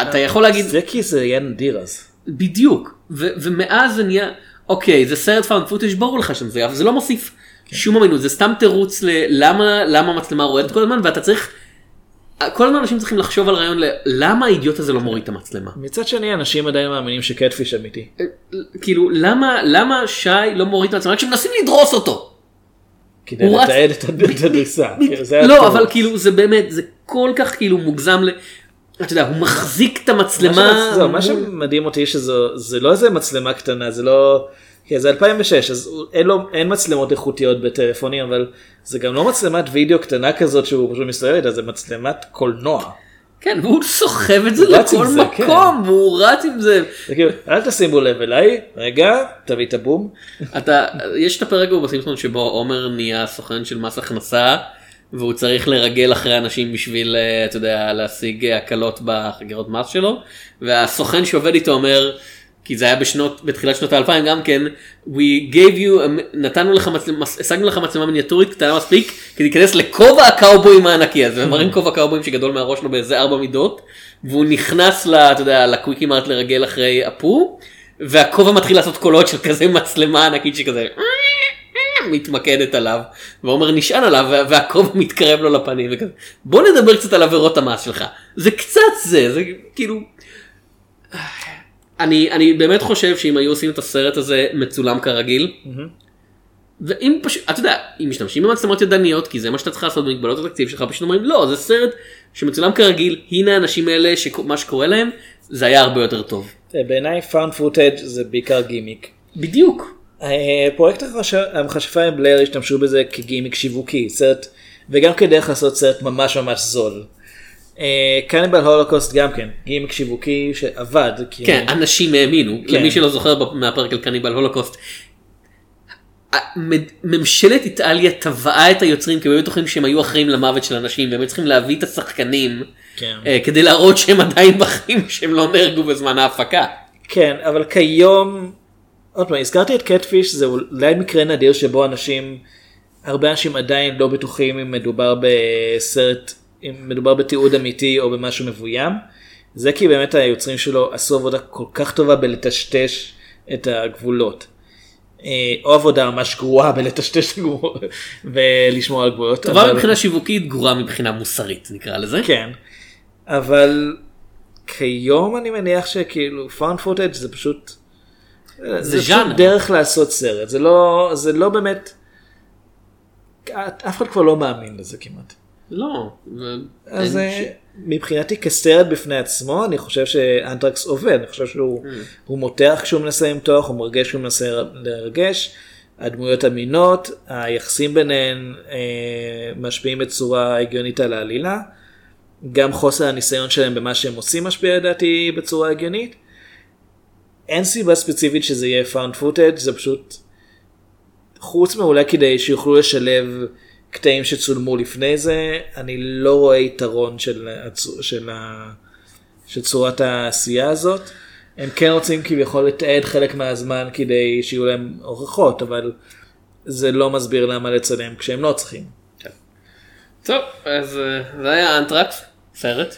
אתה יכול להגיד, זה כי זה יהיה נדיר אז. בדיוק, ומאז זה נהיה, אוקיי, זה סרט found footage ברור לך שזה, אבל זה לא מוסיף שום אמינות, זה סתם תירוץ ללמה למה המצלמה רועדת כל הזמן, ואתה צריך, כל הזמן אנשים צריכים לחשוב על רעיון ללמה האידיוט הזה לא מוריד את המצלמה. מצד שני אנשים עדיין מאמינים שקטפיש אמיתי. כאילו, למה, למה שי לא מוריד את המצלמה כשמנסים לדרוס אותו? כדי לתעד את הד- את הדריסה. זה לא. אבל כאילו, זה באמת, זה כל כך כאילו מוגזם. אתה יודע, הוא מחזיק את המצלמה. מה שמדהים אותי שזו זה לא איזה מצלמה קטנה זה לא. כן, זה 2006 אז הוא- אין לו אין מצלמות איכותיות בטלפונים אבל זה גם לא מצלמת וידאו קטנה כזאת שהוא פשוט מסתובב איתה זה מצלמת קולנוע. כן, והוא סוחב את זה הוא לכל זה, מקום, והוא רץ עם זה. זה כאילו אל תשימו לב אליי רגע תביא את הבום. אתה, יש את הפרק ההוא בסימפסון שבו עומר נהיה סוכן של מס הכנסה והוא צריך לרגל אחרי אנשים בשביל, אה, אתה יודע, להשיג הקלות בחגירות מס שלו. והסוכן שעובד איתו אומר, כי זה היה בשנות, בתחילת שנות האלפיים גם כן, we gave you, נתנו לך מצלמה, השגנו לך מצלמה מיניאטורית קטנה מספיק כדי להיכנס לכובע הקאובויים הענקי הזה, ומראים כובע קאובויים שגדול מהראש שלו באיזה ארבע מידות, והוא נכנס, ל, אתה יודע, לקוויקי מארט לרגל אחרי אפו, והכובע מתחיל לעשות קולות של כזה מצלמה ענקית שכזה מתמקדת עליו, ועומר נשען עליו וה- והכובע מתקרב לו לפנים וכזה, בוא נדבר קצת על עבירות המס שלך, זה קצת זה, זה כאילו, אני, אני באמת חושב שאם היו עושים את הסרט הזה מצולם כרגיל, ואם פשוט, אתה יודע, אם משתמשים במצלמות ידניות, כי זה מה שאתה צריך לעשות במגבלות התקציב שלך, פשוט אומרים לא, זה סרט שמצולם כרגיל, הנה האנשים האלה, שמה שקורה להם, זה היה הרבה יותר טוב. אה, בעיניי found footage זה בעיקר גימיק. בדיוק. אה, פרויקט המכשפה עם בלר השתמשו בזה כגימיק שיווקי סרט וגם כדרך לעשות סרט ממש ממש זול. קניבל הולוקוסט גם כן גימיק שיווקי שעבד. כי כן, אנשים האמינו, כן. למי שלא זוכר מהפרק על קניבל הולוקוסט. ממשלת איטליה תבעה את היוצרים כי הם היו בטוחים שהם היו אחראים למוות של אנשים והם היו צריכים להביא את השחקנים כן. אה, כדי להראות שהם עדיין בחיים שהם לא נהרגו בזמן ההפקה. כן אבל כיום עוד פעם הזכרתי את קטפיש זה אולי מקרה נדיר שבו אנשים הרבה אנשים עדיין לא בטוחים אם מדובר בסרט אם מדובר בתיעוד אמיתי או במשהו מבוים. זה כי באמת היוצרים שלו עשו עבודה כל כך טובה בלטשטש את הגבולות. אה, או עבודה ממש גרועה בלטשטש ולשמור על גבולות. טובה אבל- מבחינה שיווקית, גרועה מבחינה מוסרית נקרא לזה. כן. אבל כיום אני מניח שכאילו found footage זה פשוט זה פשוט ז'אנר. דרך לעשות סרט זה לא זה לא באמת אף אחד כבר לא מאמין לזה כמעט. לא. אז אה, ש- מבחינתי כסרט בפני עצמו אני חושב שאנטרקס עובד אני חושב שהוא Mm. הוא מותח כשהוא מנסה למתוח הוא מרגש כשהוא מנסה לרגש. הדמויות אמינות היחסים ביניהן אה, משפיעים בצורה הגיונית על העלילה. גם חוסר הניסיון שלהם במה שהם עושים משפיע לדעתי בצורה הגיונית. אין סיבה ספציפית שזה יהיה found footage זה פשוט חוץ מאולי כדי שיוכלו לשלב קטעים שצולמו לפני זה, אני לא רואה יתרון של, של, של צורת העשייה הזאת. הם כן רוצים כביכול לתעד חלק מהזמן כדי שיהיו להם הוכחות, אבל זה לא מסביר למה לצלם כשהם לא צריכים. טוב, אז אה, זה היה אנטרקס, סרט,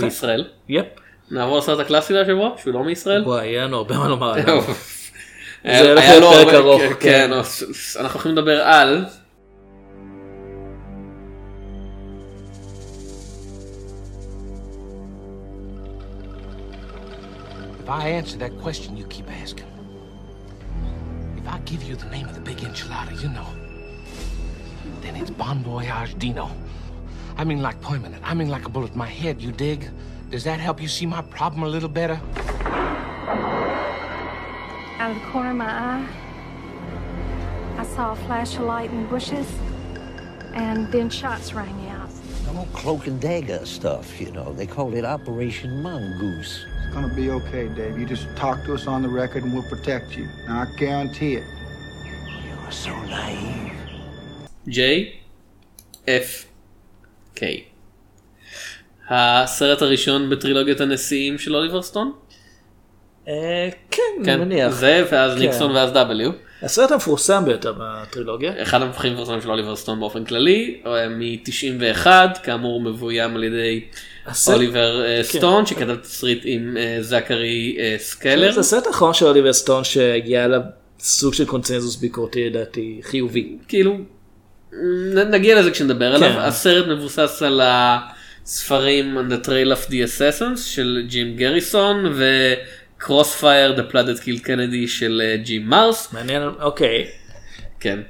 מישראל. יפ. נעבור לסרט הקלאסי להשבוע, שהוא לא מישראל. וואי, היה לנו הרבה מה לומר עליו. היה- זה הולך היה לו להיות פרק הרבה- ארוך, כן, כן. כן, אז אנחנו הולכים לדבר על If I answer that question you keep asking, if I give you the name of the big enchilada, you know, then it's Bon Voyage Dino. I mean, like permanent. I mean, like a bullet in my head, you dig? Does that help you see my problem a little better? Out of the corner of my eye, I saw a flash of light in the bushes, and then shots rang out. No cloak and dagger stuff, you know. They call it Operation Mongoose. It's gonna be okay, Dave. You just talk to us on the record and we'll protect you. Now, I guarantee it. You're so naive. J. F. K. הסרט הראשון בטרילוגיית הנשיאים של אוליבר סטון? אה, כן, אני כן, מניח. זה ואז כן. ניקסון ואז W. הסרט המפורסם ביותר בטרילוגיה. אחד המפחים המפורסמים של אוליבר סטון באופן כללי, מ-91, כאמור מבוים על ידי אוליבר אה, כן. סטון שכתב תסריט עם אה, זכרי אה, סקלר. זה הסרט האחרון של אוליבר סטון שהגיע אליו סוג של קונצנזוס ביקורתי לדעתי חיובי. כאילו נגיע לזה כשנדבר עליו. הסרט מבוסס על הספרים On the Trail of the Assassins של ג'ים גריסון ו-Crossfire The Blood That Killed Kennedy של אה, ג'ים מרס. מעניין, אוקיי. כן.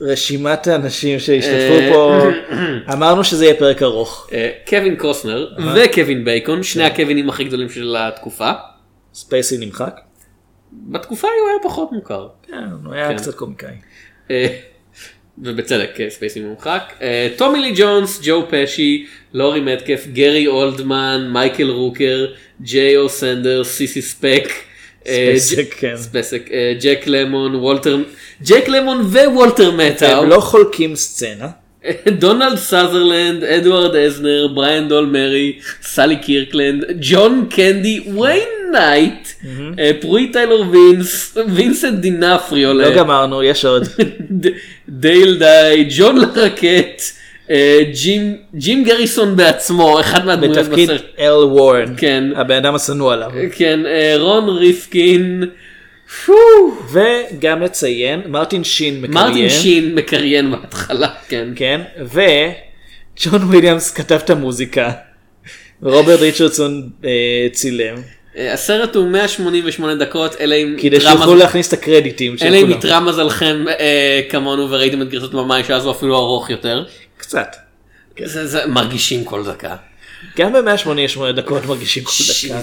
רשימת האנשים שהשתתפו אה, פה, אמרנו שזה יהיה פרק ארוך. אה, קווין קוסנר וקווין בייקון שני הקווינים הכי גדולים של התקופה. ספייסי נמחק. בתקופה הוא היה פחות מוכר. כן, הוא היה כן. קצת קומיקאי. ובצדק אה, ספייסי מומחק. אה, טומי לי ג'ונס, ג'ו פשי, לורי מטקף, גרי אולדמן, מייקל רוקר, ג'יי או סנדרס, סיסי ספייסק. אה, ספייסק, ג'- כן. ספייסק, אה, ג'ק למון, וולטר, ג'ק למון ווולטר מטאו, הם לא חולקים סצנה. דונלד סאזרלנד, אדוארד אסנר, בריאן דויל מארי, סלי קירקלנד, ג'ון קנדי, ויין נייט, אה, פרואיט טיילור וינס, וינסנט ד'אונופריו, לא גמרנו, יש עוד. דייל דיי, ג'ון לרוקט, אה, ג'ים, ג'ים גריסון בעצמו, אחד מהדמויות בתפקיד בסרט. ארל וורן. כן. הבן אדם השנוא עליו. כן, אה, רון ריפקין, וגם לציין, מרטין שין מקריין. מרטין שין מקריין בהתחלה, כן. כן, וג'ון וויליאמס כתב את המוזיקה. ורוברט ריצ'רדסון אה, צילם. אה, הסרט הוא 188 דקות, אלא אם כדי שיוכלו מז- להכניס את הקרדיטים של אלא אם כולם. איתרע מזלכם אה, כמונו וראיתם את גרסת ממאי שאז הוא אפילו ארוך יותר. קצת. זה, זה מרגישים כל דקה. גם ב-188 דקות מרגישים כל דקה.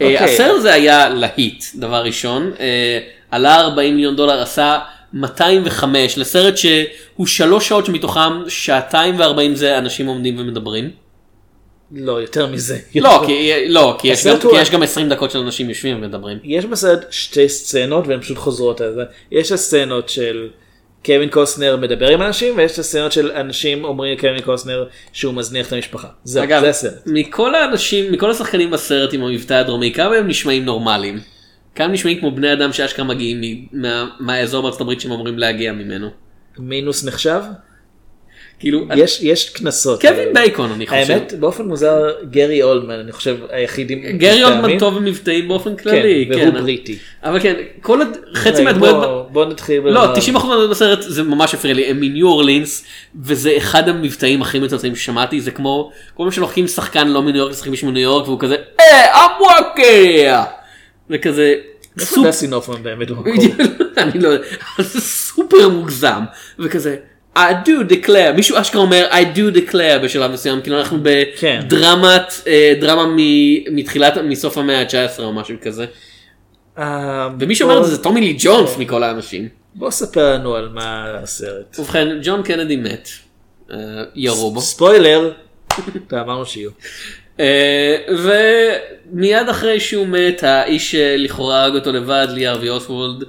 אוקיי. הסרט הזה היה להיט דבר ראשון אה, עלה 40 מיליון דולר עשה 205 לסרט שהוא שלוש שעות שמתוכם שעתיים וארבעים זה אנשים עומדים ומדברים. לא, יותר מזה. לא כי, לא, כי, יש, גם, הוא- כי יש גם 20 דקות של אנשים יושבים ומדברים. יש בסרט שתי סצנות והן פשוט חוזרות על זה. יש הסצנות של קווין קוסנר מדבר עם אנשים ויש את הסצנות של אנשים אומרים לקווין קוסנר שהוא מזניח את המשפחה. זהו, אגב, זה הסרט. מכל האנשים, מכל השחקנים בסרט עם המבטא הדרומי, כמה הם נשמעים נורמליים? כמה נשמעים כמו בני אדם שאשכרה מגיעים מ- מה- מהאזור בארצות הברית שהם אמורים להגיע ממנו? מינוס נחשב? כאילו, יש יש קנסות. קווין בייקון אני חושב. האמת באופן מוזר גרי אולדמן אני חושב היחידים. גרי אולדמן. טוב במבטאים באופן כן, כללי. והוא בריטי. אבל כן, כל הד... חצי מהדמויות... בוא- בוא נתחיל. לא, בדבר- 90% מהדמויות בסרט זה ממש הפריע לי, הם מניו אורלינס, וזה אחד המבטאים הכי מצלצלים ששמעתי, זה כמו, כל פעם שלוקחים שחקן לא מניו יורק, לשחק מישהו מניו יורק, והוא כזה, אה, אמוואקה! וכזה, איפה דסי נופמן באמת במקום? אני לא יודע, אבל זה סופר מוגזם, וכזה, I do declare, מישהו אשכרה אומר I do declare בשלב מסוים, כאילו אנחנו כן. בדרמת, אה, דרמה מ- מתחילת, מסוף המאה ה-19 או משהו כזה, אה, ומי שאומר את זה זה טומי לי ג'ונס מכל האנשים. בוא ספר לנו על מה הסרט. ובכן, ג'ון קנדי מת, אה, ירו בו, ספוילר. אמרנו שיהיו. אה, ומיד אחרי שהוא מת, האיש שלכאורה הרג אותו לבד, לי ארווי אוסוולד,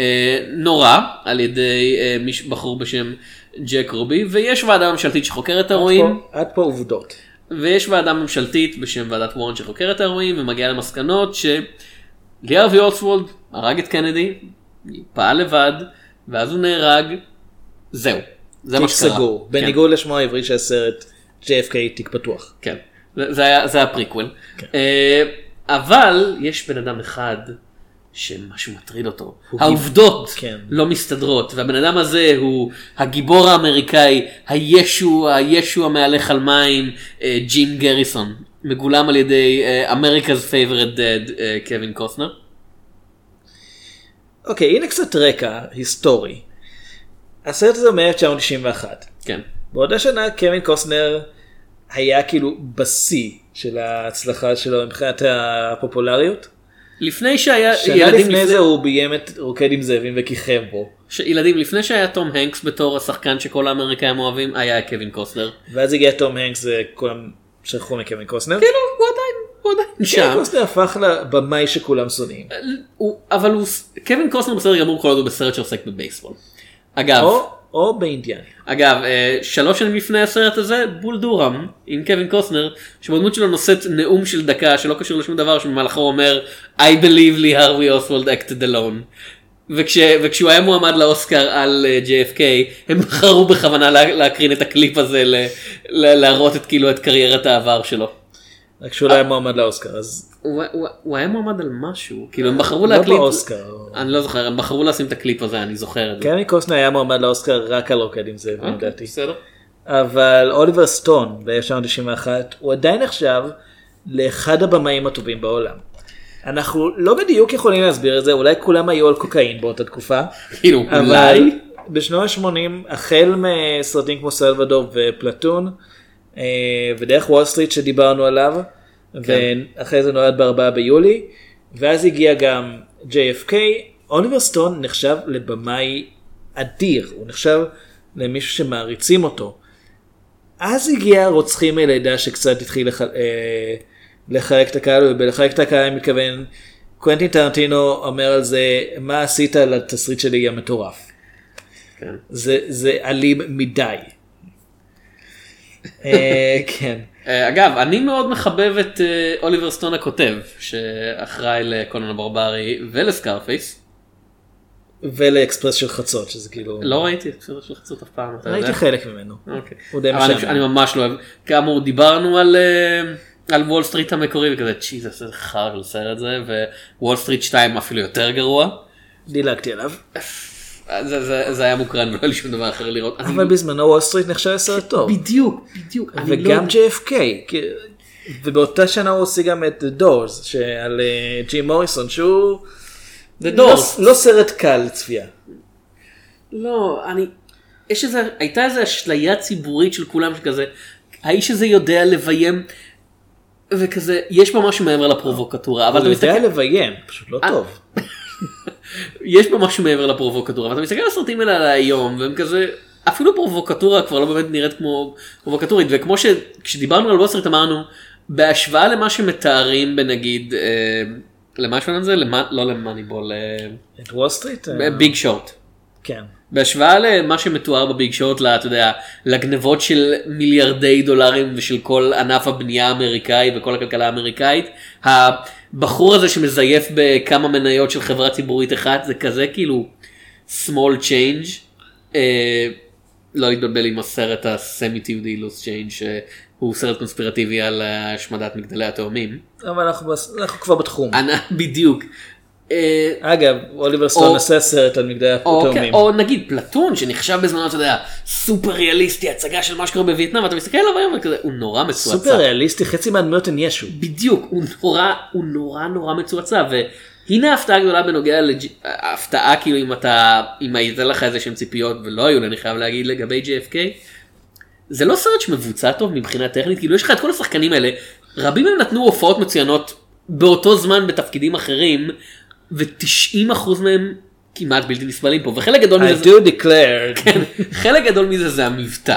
אה, נורה על ידי מיש- בחור בשם ג'ק רובי ויש ועדה ממשלתית שחוקרת את האירועים עד פה עובדות. ויש ועדה ממשלתית בשם ועדת וורן שחוקרת את האירועים ומגיעה למסקנות שלי ארווי אוסוולד הרג את קנדי, פעל לבד ואז הוא נהרג, זהו. זה מה שקרה. סגור. כן. בניגוד לשמו העברי של הסרט JFK תיק פתוח. כן, זה זה היה, זה היה פריקוול. אה, אבל יש בן אדם אחד שמשהו מטריד אותו. העובדות כן. לא מסתדרות, והבן אדם הזה הוא הגיבור האמריקאי, הישו, הישו המהלך על מים, אה, ג'ים גריסון, מגולם על ידי אה, America's favorite dad, אה, קווין קוסנר. אוקיי, הנה קצת רקע היסטורי. הסרט הזה הוא מ-1991. כן. באותה שנה קווין קוסנר היה כאילו בשיא של ההצלחה שלו מבחינת הפופולריות. לפני שהיה שנה ילדים לפני זה הוא ביים את רוקד עם זאבים וכיכב בו. ילדים לפני שהיה תום הנקס בתור השחקן שכל האמריקאים אוהבים היה קווין קוסנר. ואז הגיע תום הנקס וכולם שכחו מקווין קוסנר. כאילו הוא עדיין, הוא עדיין קווין שם. קוסנר הפך לבמאי שכולם שונאים. אבל הוא, קווין קוסנר בסדר גמור כל עוד הוא בסרט שעוסק בבייסבול. אגב, או, או באינדיאני. אגב, אה, שלוש שנים לפני הסרט הזה, בול דורם עם קווין קוסנר, שבדמות שלו נושאת נאום של דקה שלא קשור לשום דבר, שבמהלכו אומר I believe לי הרווי אוסוולד acted alone. וכש, וכשהוא היה מועמד לאוסקר על אה, JFK, הם בחרו בכוונה לה, להקרין את הקליפ הזה, ל, ל, להראות את כאילו את קריירת העבר שלו. רק שהוא לא היה מועמד לאוסקר אז הוא, היה מועמד על משהו, כאילו הם בחרו לא להקליט. אני לא זוכר, הם בחרו לשים את הקליפ הזה, אני זוכר זה. קווין קוסנר היה מועמד לאוסקר רק על רוקד עם זאבים אוקיי, לדעתי. אבל אוליבר סטון ב-1991 הוא עדיין נחשב לאחד הבמאים הטובים בעולם. אנחנו לא בדיוק יכולים להסביר את זה, אולי כולם היו על קוקאין באותה תקופה, כאילו, אולי. בשנות ה-80 החל מסרטים כמו סלוודור ופלטון אה, ודרך וול סטריט שדיברנו עליו, כן. ואחרי זה נולד בארבעה ביולי, ואז הגיע גם JFK, אוליבר סטון נחשב לבמאי אדיר, הוא נחשב למישהו שמעריצים אותו. אז הגיע רוצחים מלידה שקצת התחיל לח... אה, לחלק את הקהל, ובלחלק את הקהל אני מתכוון, קוונטין טרנטינו אומר על זה, מה עשית לתסריט שלי המטורף. כן. זה, זה אלים מדי. אה, כן. אה, אגב, אני מאוד מחבב את אה, אוליבר סטון הכותב, שאחראי לקונן הברברי ולסקארפייס. ולאקספרס של חצות, שזה כאילו... לא ראיתי את סרט של חצות אף פעם, אתה יודע? ראיתי חלק ממנו. אוקיי. אני- ממש לא אוהב. כאמור, דיברנו על... על וול סטריט המקורי וכזה צ'יזוס איזה חרא של סרט זה ווול סטריט 2 אפילו יותר גרוע. דילגתי עליו. זה, זה, זה היה מוקרן ולא היה לי שום דבר אחר לראות. אני- אבל בזמנו וול סטריט נחשב לסרט טוב. בדיוק בדיוק. אני וגם לא- JFK. כי- ובאותה שנה הוא הוציא גם את The Doors, שעל אה, ג'ים מוריסון, שהוא... The לא- Doors. לא סרט קל לצפייה. לא, אני... יש איזה, הייתה איזה אשליה ציבורית של כולם שכזה, האיש הזה יודע לביים, וכזה, יש בו משהו מעבר לפרובוקטורה, אבל הוא אתה יודע מסתכל, לביים, פשוט לא אה, טוב. יש בו משהו מעבר לפרובוקטורה, ואתה מסתכל על הסרטים האלה על היום, והם כזה, אפילו פרובוקטורה כבר לא באמת נראית כמו פרובוקטורית, וכמו שכשדיברנו על וול סטריט אמרנו, בהשוואה למה שמתארים בנגיד, אה, למה שקוראים לזה? למה- לא למאניבול, את וול סטריט? אה, Big Short. כן. בהשוואה למה שמתואר בביג שוט, אתה יודע, לגנבות של מיליארדי דולרים ושל כל ענף הבנייה האמריקאי וכל הכלכלה האמריקאית, הבחור הזה שמזייף בכמה מניות של חברה ציבורית אחת זה כזה כאילו small change, אה, לא להתבלבל עם הסרט הסמי תיעודי לוס צ'יינג שהוא סרט קונספירטיבי על השמדת מגדלי התאומים. אבל אנחנו אנחנו כבר בתחום. אני- בדיוק. אה, אגב, אוליבר סטון עשה סרט על מגדלי או, התאומים. כן, או נגיד פלטון שנחשב בזמנו אתה יודע סופר ריאליסטי הצגה של מה שקורה בווייטנאם ואתה מסתכל עליו היום וכזה הוא נורא מצועצע. סופר ריאליסטי, חצי מהדמויות הן ישו. בדיוק הוא נורא הוא נורא נורא מצועצע והנה ההפתעה הגדולה בנוגע להפתעה כאילו אם אתה אם הייתה לך איזה שהם ציפיות ולא היו לי אני חייב להגיד לגבי JFK. זה לא סרט שמבוצע טוב מבחינה טכנית כאילו יש לך את כל השחקנים האלה רבים מהם נתנו הופעות מצוינות באותו זמן בתפקידים אחרים ו-90% מהם כמעט בלתי נסבלים פה וחלק גדול I מזה do declare. כן, חלק גדול מזה זה המבטא.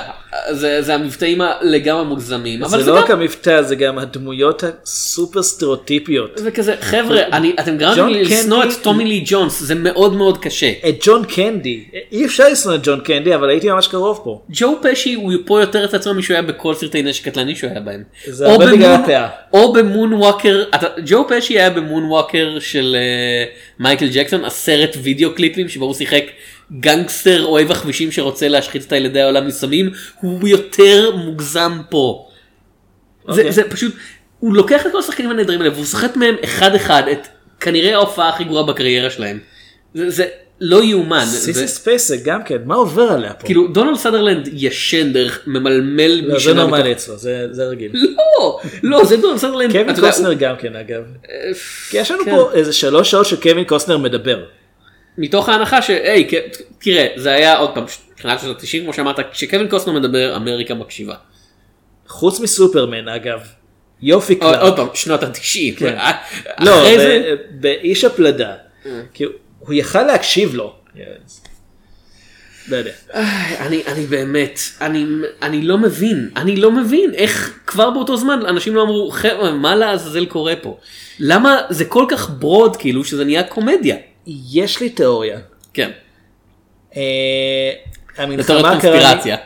זה, זה המבטאים הלגמרי מוגזמים. זה זה לא גם... רק המבטא, זה גם הדמויות הסופר סטריאוטיפיות. זה כזה, חבר'ה, אני, אתם גרמתם לי לשנוא את טומי לי ג'ונס, זה מאוד מאוד קשה. את ג'ון קנדי, אי אפשר לשנוא את ג'ון קנדי, אבל הייתי ממש קרוב פה. ג'ו פשי הוא פה יותר את עצמו משהוא היה בכל סרטי נשק קטלני שהוא היה בהם. זה הרבה בגלל הפאה. או ב Moonwalker, אתה- ג'ו פשי היה ב Moonwalker של אה, מייקל ג'קסון, הסרט וידאו קליפים שבו הוא שיחק גנגסטר אוהב עכבישים שרוצה להשחית את הילדי העולם בסמים, הוא יותר מוגזם פה. זה, אוקיי. זה פשוט, הוא לוקח את כל השחקנים הנהדרים האלה והוא סוחט מהם אחד אחד את כנראה ההופעה הכי גרועה בקריירה שלהם. זה, זה לא יאומן. סיסי ספייסק גם כן, מה עובר עליה פה? כאילו דונלד סאדרלנד ישן דרך ממלמל לא, זה נורמלי אצלו, זה זה רגיל. לא, לא, זה דונלד סאדרלנד. קווין יודע, קוסטנר גם כן אגב. הוא- כי יש לנו כן. פה איזה שלוש שעות שקווין קוסטנר מדבר. מתוך ההנחה שהי, תראה, זה היה עוד פעם, תחילת שנות ה-90 כמו שאמרת, כשקווין קוסטנר מדבר אמריקה מקשיבה. חוץ מסופרמן אגב. יופי קלארק. עוד פעם, שנות ה-90. כן. לא, אחרי ב- זה, באיש הפלדה. כי הוא- יכל להקשיב לו. לא יודע. אני, אני באמת, אני, אני לא מבין, אני לא מבין איך כבר באותו זמן אנשים לא אמרו, חבר'ה, מה לעזאזל קורה פה? למה זה כל כך ברוד כאילו שזה נהיה קומדיה? יש לי תיאוריה. כן, אה, המלחמה הקרה... קונספירציה.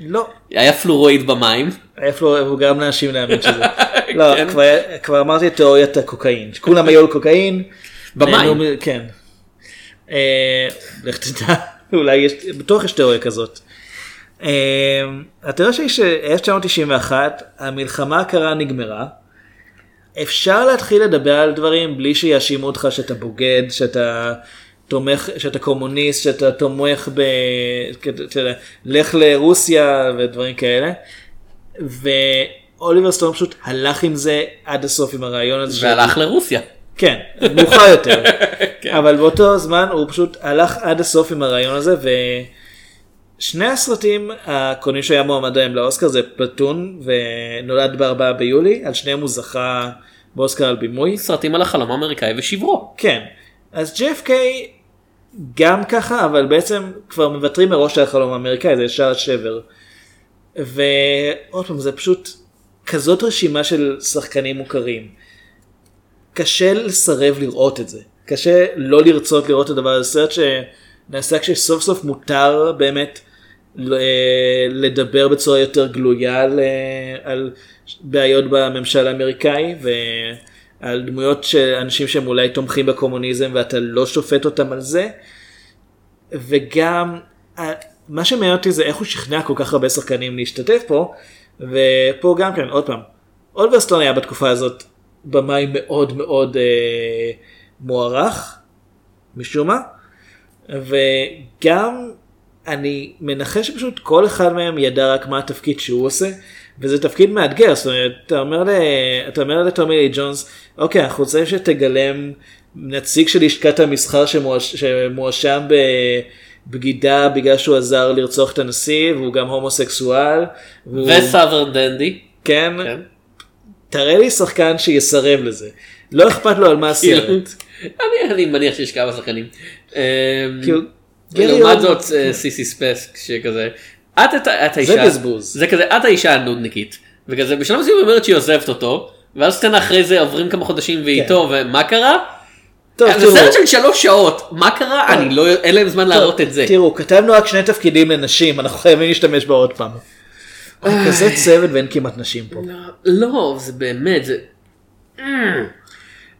לא. היה היה פלורואיד במים. אפילו הוא גרם לאנשים להאמין שזה. לא, כן. כבר- כבר אמרתי את תיאוריית הקוקאין. שכולם היו על קוקאין. במים. כן. אה, לך תדע, אולי יש, בטוח יש תיאוריה כזאת. אה, התיאוריה שלי ש-1991 המלחמה הקרה נגמרה. אפשר להתחיל לדבר על דברים בלי שיאשימו אותך שאתה בוגד, שאתה תומך, שאתה קומוניסט, שאתה תומך ב... לך לרוסיה ודברים כאלה. ואוליבר סטון פשוט הלך עם זה עד הסוף עם הרעיון הזה. והלך לרוסיה. כן, מאוחר יותר. כן. אבל באותו זמן הוא פשוט הלך עד הסוף עם הרעיון הזה ושני הסרטים הקודמים שהיה מועמד להם לאוסקר זה פלטון ונולד בארבעה ביולי, על שניהם הוא זכה באוסקר על בימוי. סרטים על החלום האמריקאי ושברו. כן, אז JFK גם ככה, אבל בעצם כבר מוותרים מראש על החלום האמריקאי, זה ישר שבר. ועוד פעם, זה פשוט כזאת רשימה של שחקנים מוכרים. קשה לסרב לראות את זה. קשה לא לרצות לראות את הדבר הזה. סרט שנעשה כשסוף סוף מותר באמת לדבר בצורה יותר גלויה על, על בעיות בממשל האמריקאי ועל דמויות של אנשים שהם אולי תומכים בקומוניזם ואתה לא שופט אותם על זה. וגם ה- מה שמעניין אותי זה איך הוא שכנע כל כך הרבה שחקנים להשתתף פה ופה גם כן עוד פעם אולבר סטון היה בתקופה הזאת במאי מאוד מאוד אה, מוערך משום מה וגם אני מנחש שפשוט כל אחד מהם ידע רק מה התפקיד שהוא עושה וזה תפקיד מאתגר זאת אומרת אתה אומר, ל... אתה אומר לטומי לי ג'ונס אוקיי אנחנו רוצים שתגלם נציג של לשכת המסחר שמואש... שמואשם בבגידה בגלל שהוא עזר לרצוח את הנשיא והוא גם הומוסקסואל. והוא... וסאברן דנדי. כן, כן. תראה לי שחקן שיסרב לזה. לא אכפת לו על מה הסרט. אני אני מניח שיש כמה שחקנים. אמ, כאילו, לעומת זאת אה, סיסי ספסק שכזה. את האישה. בזבוז. זה כזה את האישה הנודניקית. וכזה בשלב מסוים היא אומרת שהיא עוזבת אותו. ואז סצנה אחרי זה עוברים כמה חודשים והיא איתו ומה קרה? טוב, זה. סרט של שלוש שעות מה קרה אני לא אין להם זמן להראות את זה. תראו, כתבנו רק שני תפקידים לנשים, אנחנו חייבים להשתמש בה עוד פעם. כזה צוות ואין כמעט נשים פה. לא זה באמת זה.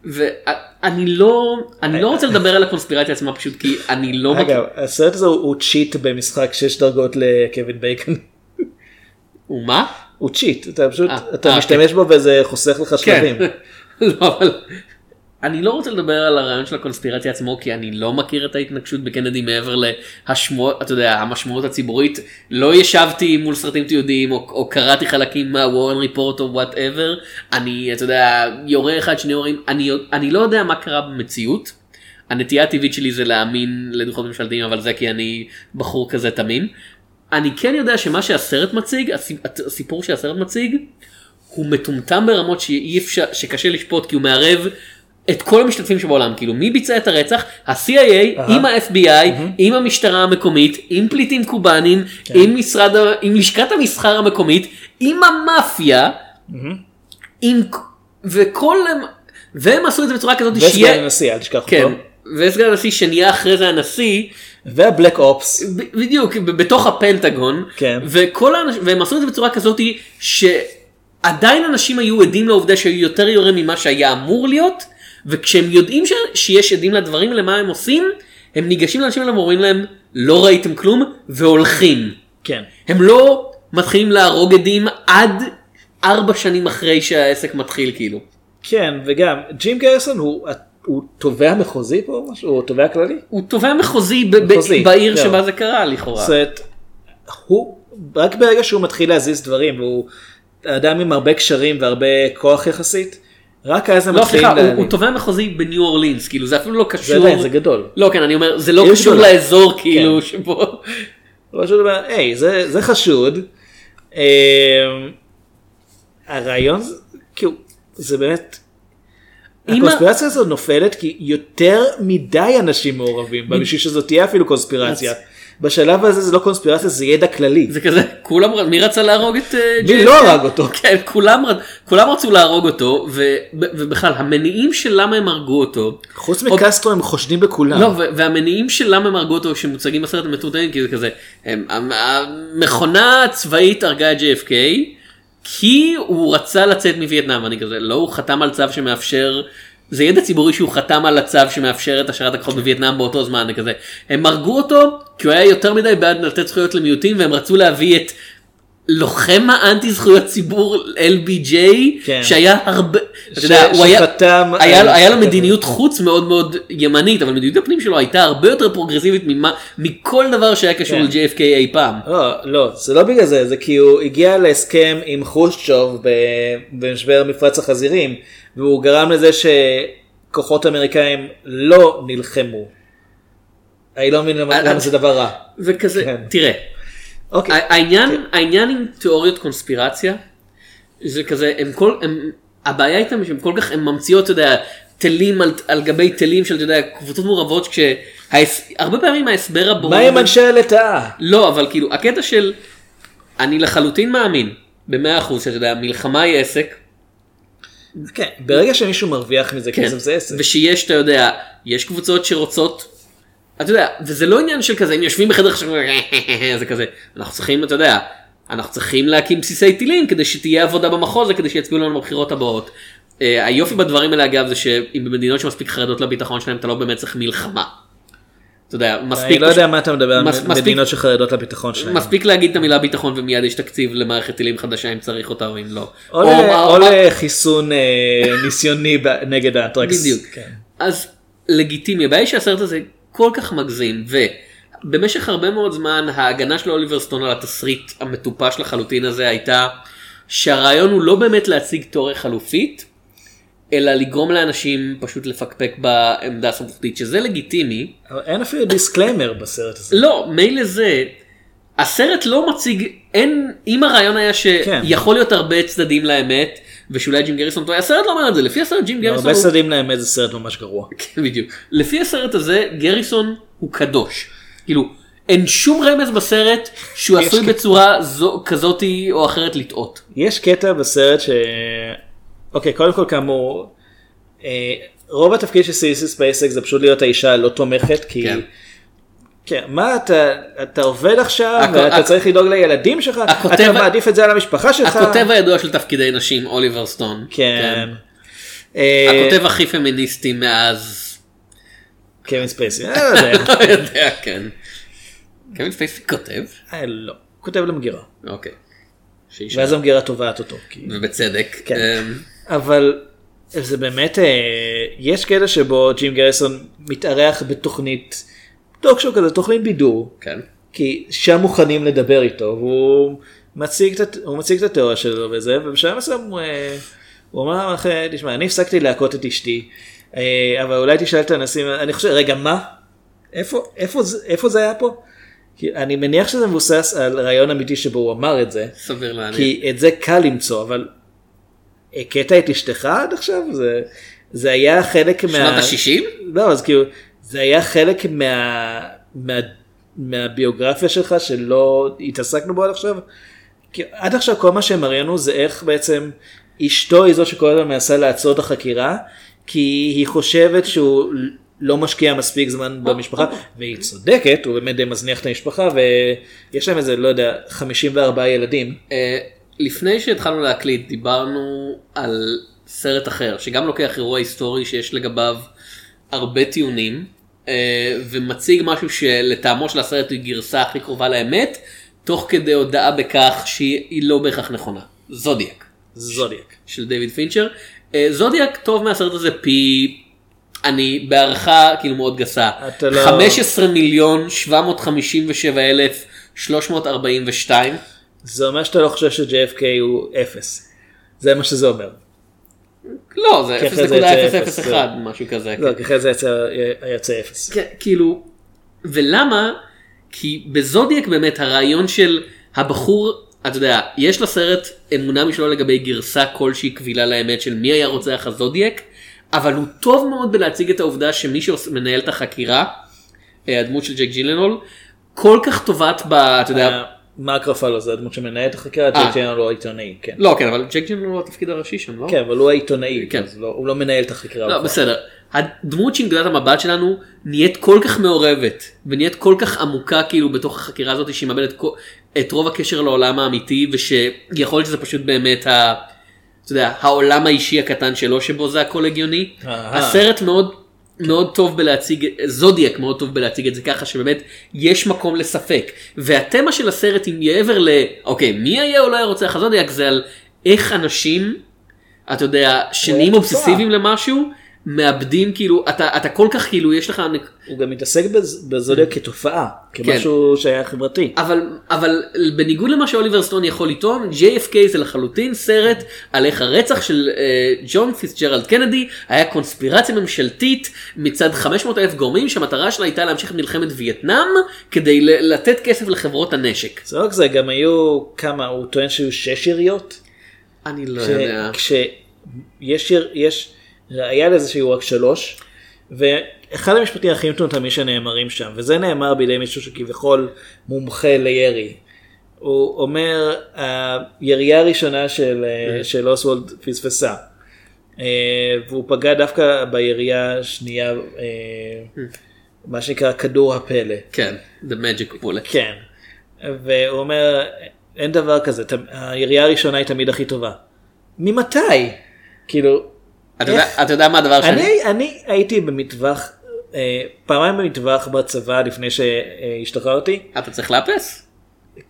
ואני לא אני לא רוצה לדבר על הקונספירציה עצמה פשוט כי אני לא. אגב, הסרט הזה הוא צ'יט במשחק 6 דרגות לקווין בייקון. הוא מה? הוא צ'יט, אתה פשוט, אה, אתה אה, משתמש בו וזה חוסך לך שלבים. כן. לא, אבל אני לא רוצה לדבר על הרעיון של הקונספירציה עצמו כי אני לא מכיר את ההתנקשות בקנדי מעבר להשמועות, אתה יודע, המשמעות הציבורית. לא ישבתי מול סרטים תיעודיים או, או קראתי חלקים מה Warren Report או whatever. אני, אתה יודע, יורה אחד שני יורים, אני, אני לא יודע מה קרה במציאות. הנטייה הטבעית שלי זה להאמין לדוחות ממשלתיים אבל זה כי אני בחור כזה תמים. אני כן יודע שמה שהסרט מציג, הסיפ- הסיפור שהסרט מציג, הוא מטומטם ברמות שאי אפשר, שקשה לשפוט כי הוא מערב את כל המשתתפים שבעולם כאילו מי ביצע את הרצח ה-CIA עם ה-FBI עם המשטרה המקומית עם פליטים קובאנים כן. עם משרד עם לשכת המסחר המקומית עם המאפיה עם וכל והם עשו את זה בצורה כזאת וסגן שיהיה הנשיא אל תשכח כן אותו. וסגן הנשיא שנהיה אחרי זה הנשיא והבלק אופס. ב- בדיוק ב- בתוך הפנטגון כן. וכל האנשים והם עשו את זה בצורה כזאת שעדיין אנשים היו עדים לעובדה שהיו יותר יורים ממה שהיה אמור להיות וכשהם יודעים ש... שיש עדים לדברים למה הם עושים הם ניגשים לאנשים האלה ואומרים להם לא ראיתם כלום והולכים כן. הם לא מתחילים להרוג עדים עד ארבע שנים אחרי שהעסק מתחיל כאילו. כן וגם ג'ים גריסון הוא הוא תובע מחוזי פה או משהו? הוא תובע כללי? הוא תובע מחוזי, ב- ב- מחוזי, בעיר זהו. שבה זה קרה לכאורה. זאת הוא רק ברגע שהוא מתחיל להזיז דברים והוא אדם עם הרבה קשרים והרבה כוח יחסית רק אז הם לא מתחילים סליחה, הוא. הוא תובע מחוזי בניו אורלינס כאילו זה אפילו לא זה קשור. עדיין, זה גדול. לא כן אני אומר זה לא קשור גדולה. לאזור כאילו כן. שבו. הוא פשוט אומר, היי, זה, זה חשוד. אמ, הרעיון, זה- כאילו, זה באמת, הקונספירציה הזאת נופלת כי יותר מדי אנשים מעורבים בה בשביל שזאת תהיה אפילו קונספירציה. בשלב הזה זה לא קונספירציה זה ידע כללי. זה כזה כולם מי רצה להרוג את אה, מי? לא הרג אותו? כן כולם כולם רצו להרוג אותו ו- ובכלל המניעים של למה הם הרגו אותו. חוץ עוד- מקסטרו הם חושדים בכולם. לא, והמניעים של למה הם הרגו אותו שמוצגים בסרט המטומטמים כי זה כזה, הם, המ- המכונה הצבאית הרגה את JFK כי הוא רצה לצאת מווייטנאם, אני כזה, לא הוא חתם על צו שמאפשר, זה ידע ציבורי שהוא חתם על הצו שמאפשר את השארת הכוחות בווייטנאם באותו זמן, כזה, הם הרגו אותו כי הוא היה יותר מדי בעד לתת זכויות למיעוטים והם רצו להביא את לוחם האנטי זכויות ציבור LBJ כן. שהיה הרבה, אתה ש- יודע, הוא היה, שחתם היה, היה לו מדיניות חוץ מאוד מאוד ימנית אבל מדיניות הפנים שלו הייתה הרבה יותר פרוגרסיבית ממה, מכל דבר שהיה קשור כן. ל-JFK אי פעם. לא, לא, זה לא בגלל זה, זה כי הוא הגיע להסכם עם חושצ'וב במשבר מפרץ החזירים, והוא גרם לזה שכוחות אמריקאים לא נלחמו. אני לא מבין למה אה, למה זה דבר רע. וכזה, כן. תראה, אוקיי. העניין, העניין עם תיאוריות קונספירציה, זה כזה, הם כל, הם, הבעיה איתם שהם כל כך, הם ממציאות, אתה יודע, תלים על, על גבי תלים של, אתה יודע, קבוצות מעורבות, כשהרבה פעמים ההסבר הברור, מה עם אנשי הלטאה? לא, אבל כאילו, הקטע של, אני לחלוטין מאמין, במאה אחוז, שאתה יודע, מלחמה היא עסק, כן, ברגע שמישהו מרוויח מזה כן, כסף זה עסק. ושיש, אתה יודע, יש קבוצות שרוצות, אתה יודע, וזה לא עניין של כזה, הם יושבים בחדר עכשיו, זה כזה, אנחנו צריכים, אתה יודע, אנחנו צריכים להקים בסיסי טילים כדי שתהיה עבודה במחוז וכדי שיצביעו לנו בבחירות הבאות. אה, היופי בדברים האלה אגב זה שאם במדינות שמספיק חרדות לביטחון שלהם אתה לא באמת צריך מלחמה. אתה יודע, מספיק, אני לא יודע מה אתה מדבר על מדינות שחרדות לביטחון שלהם. מספיק להגיד את המילה ביטחון ומיד יש תקציב למערכת טילים חדשה אם צריך אותה או אם לא. או לחיסון אה, ניסיוני נגד האנטרקס. בדיוק. כן. אז לגיטימי, הבעיה היא שהסרט הזה כל כך מגזים, ובמשך הרבה מאוד זמן ההגנה של אוליבר סטון על התסריט המטופש לחלוטין הזה הייתה שהרעיון הוא לא באמת להציג תיאוריה חלופית, אלא לגרום לאנשים פשוט לפקפק בעמדה הסמכותית, שזה לגיטימי. אבל אין אפילו disclaimer בסרט הזה. לא, מילא זה, הסרט לא מציג, אין, אם הרעיון היה כן. שיכול להיות הרבה צדדים לאמת, ושאולי ג'ים גריסון טועה, הסרט לא אומר את זה, לפי הסרט ג'ים גריסון הרבה הוא... צדדים לאמת זה סרט ממש גרוע. כן, בדיוק. לפי הסרט הזה, גריסון הוא קדוש. כאילו, אין שום רמז בסרט שהוא עשוי בצורה כזאתי או אחרת לטעות. יש קטע בסרט ש... אוקיי, קודם כל כאמור, אה, רוב התפקיד של סיסי ספייסק זה פשוט להיות האישה הלא תומכת, כי... כן. כן, מה אתה, אתה עובד עכשיו, הכ- ואתה הכ- צריך לדאוג לילדים שלך, הכותב- אתה מעדיף את זה על המשפחה שלך. הכותב הידוע של תפקידי נשים, אוליבר סטון. כן. אה, הכותב הכי פמיניסטי מאז... קווין ספייסי, אני לא יודע. לא יודע, כן. קווין ספייסי כותב? אה, לא, הוא כותב למגירה. אוקיי. ואז המגירה תובעת אותו. כי- ובצדק. כן. אבל זה באמת, אה, יש קטע שבו ג'ים גריסון מתארח בתוכנית, טוקשו כזה, תוכנית בידור, כן. כי שם מוכנים לדבר איתו, והוא מציג את, הוא מציג את התיאוריה שלו וזה, ובשלב מסוים הוא, אה, הוא אמר לך, תשמע, אני הפסקתי להכות את אשתי, אה, אבל אולי תשאל את הנשיא, אני חושב, רגע, מה? איפה, איפה, זה- איפה זה היה פה? כי אני מניח שזה מבוסס על רעיון אמיתי שבו הוא אמר את זה, סביר להניח. כי את זה קל למצוא, אבל הכית את אשתך עד עכשיו? זה, זה היה חלק מה... שנות ה-60? לא, אז כאילו, זה היה חלק מה... מה... מהביוגרפיה שלך שלא התעסקנו בו עד עכשיו. כי עד עכשיו כל מה שהם הראינו זה איך בעצם אשתו היא זו שכל הזמן מנסה לעצור את החקירה, כי היא חושבת שהוא לא משקיע מספיק זמן במשפחה, והיא צודקת, הוא באמת מזניח את המשפחה, ויש להם איזה, לא יודע, 54 ילדים. לפני שהתחלנו להקליט דיברנו על סרט אחר שגם לוקח אירוע היסטורי שיש לגביו הרבה טיעונים אה, ומציג משהו שלטעמו של הסרט היא גרסה הכי קרובה לאמת תוך כדי הודעה בכך שהיא לא בהכרח נכונה. זודיאק. זודיאק. של דיוויד פינצ'ר. אה, זודיאק טוב מהסרט הזה פי אני בהערכה כאילו מאוד גסה. אתה לא- 15 מיליון 757 אלף 342. זה אומר שאתה לא חושב ש-JFK הוא אפס. זה מה שזה אומר. לא, זה כי אחרי זה יצא אפס, 0.001 זה- משהו כזה. לא, כן. כי אחרי זה יצא- אפס. כן, כאילו, ולמה? כי בזודיאק באמת הרעיון של הבחור, אתה יודע, יש לסרט אמונה משלו לגבי גרסה כלשהי קבילה לאמת של מי היה רוצח הזודיאק, אבל הוא טוב מאוד בלהציג את העובדה שמי שמנהל את החקירה, אה, הדמות של ג'ק ג'ילנול, כל כך טובעת ב... אתה יודע, מרק רפלו זה הדמות שמנהל את החקירה, אה. ג'ק ג'ילנול הוא העיתונאי, כן. לא כן, אבל ג'ק ג'ילנול הוא התפקיד הראשי שם, לא? כן, אבל הוא העיתונאי, כן. אז לא- הוא לא מנהל את החקירה. לא. בסדר. הדמות שהיא נקודת המבט שלנו נהיית כל כך מעורבת ונהיית כל כך עמוקה כאילו בתוך החקירה הזאת שהיא מאבדת כל- את רוב הקשר לעולם האמיתי ושיכול להיות שזה פשוט באמת ה... אתה יודע, העולם האישי הקטן שלו שבו זה הכל הגיוני. הסרט מאוד מאוד טוב בלהציג, זודיאק מאוד טוב בלהציג את זה ככה שבאמת יש מקום לספק. והתמה של הסרט היא מעבר ל... אוקיי, מי היה או לא היה רוצח הזודיאק זה על איך אנשים, אתה יודע, שנהיים תופעה. אובססיביים למשהו, מאבדים כאילו, אתה, אתה כל כך כאילו, יש לך... הוא גם מתעסק בז- בזודיאק כתופעה, כן. כמשהו שהיה חברתי. אבל, אבל בניגוד למה שאוליבר סטון יכול לטעון, JFK זה לחלוטין סרט על איך הרצח של אה, ג'ון פיצג'רלד קנדי היה קונספירציה ממשלתית מצד 500 אלף גורמים שהמטרה שלה הייתה להמשיך את מלחמת וייטנאם כדי לתת כסף לחברות הנשק. זה לא רק זה, גם היו כמה, הוא טוען שהיו שש יריות. אני לא יודע. כשיש יש ראיה לזה שהיו רק שלוש, ואחד המשפטים הכי מטומטמים שנאמרים שם, וזה נאמר בידי מישהו שכביכול מומחה לירי. הוא אומר, הירייה הראשונה של, אה, של אוסוולד פספסה. אה, והוא פגע דווקא בירייה השנייה, אה, מה שנקרא כדור הפלא. כן, The Magic Bullet. כן. והוא אומר, אין דבר כזה, הירייה הראשונה היא תמיד הכי טובה. ממתי? כאילו, אתה יודע, איך? אתה יודע מה הדבר שאני... אני, אני הייתי במטווח, אה, פעמיים במטווח בצבא לפני שהשתחררתי. אתה צריך לאפס?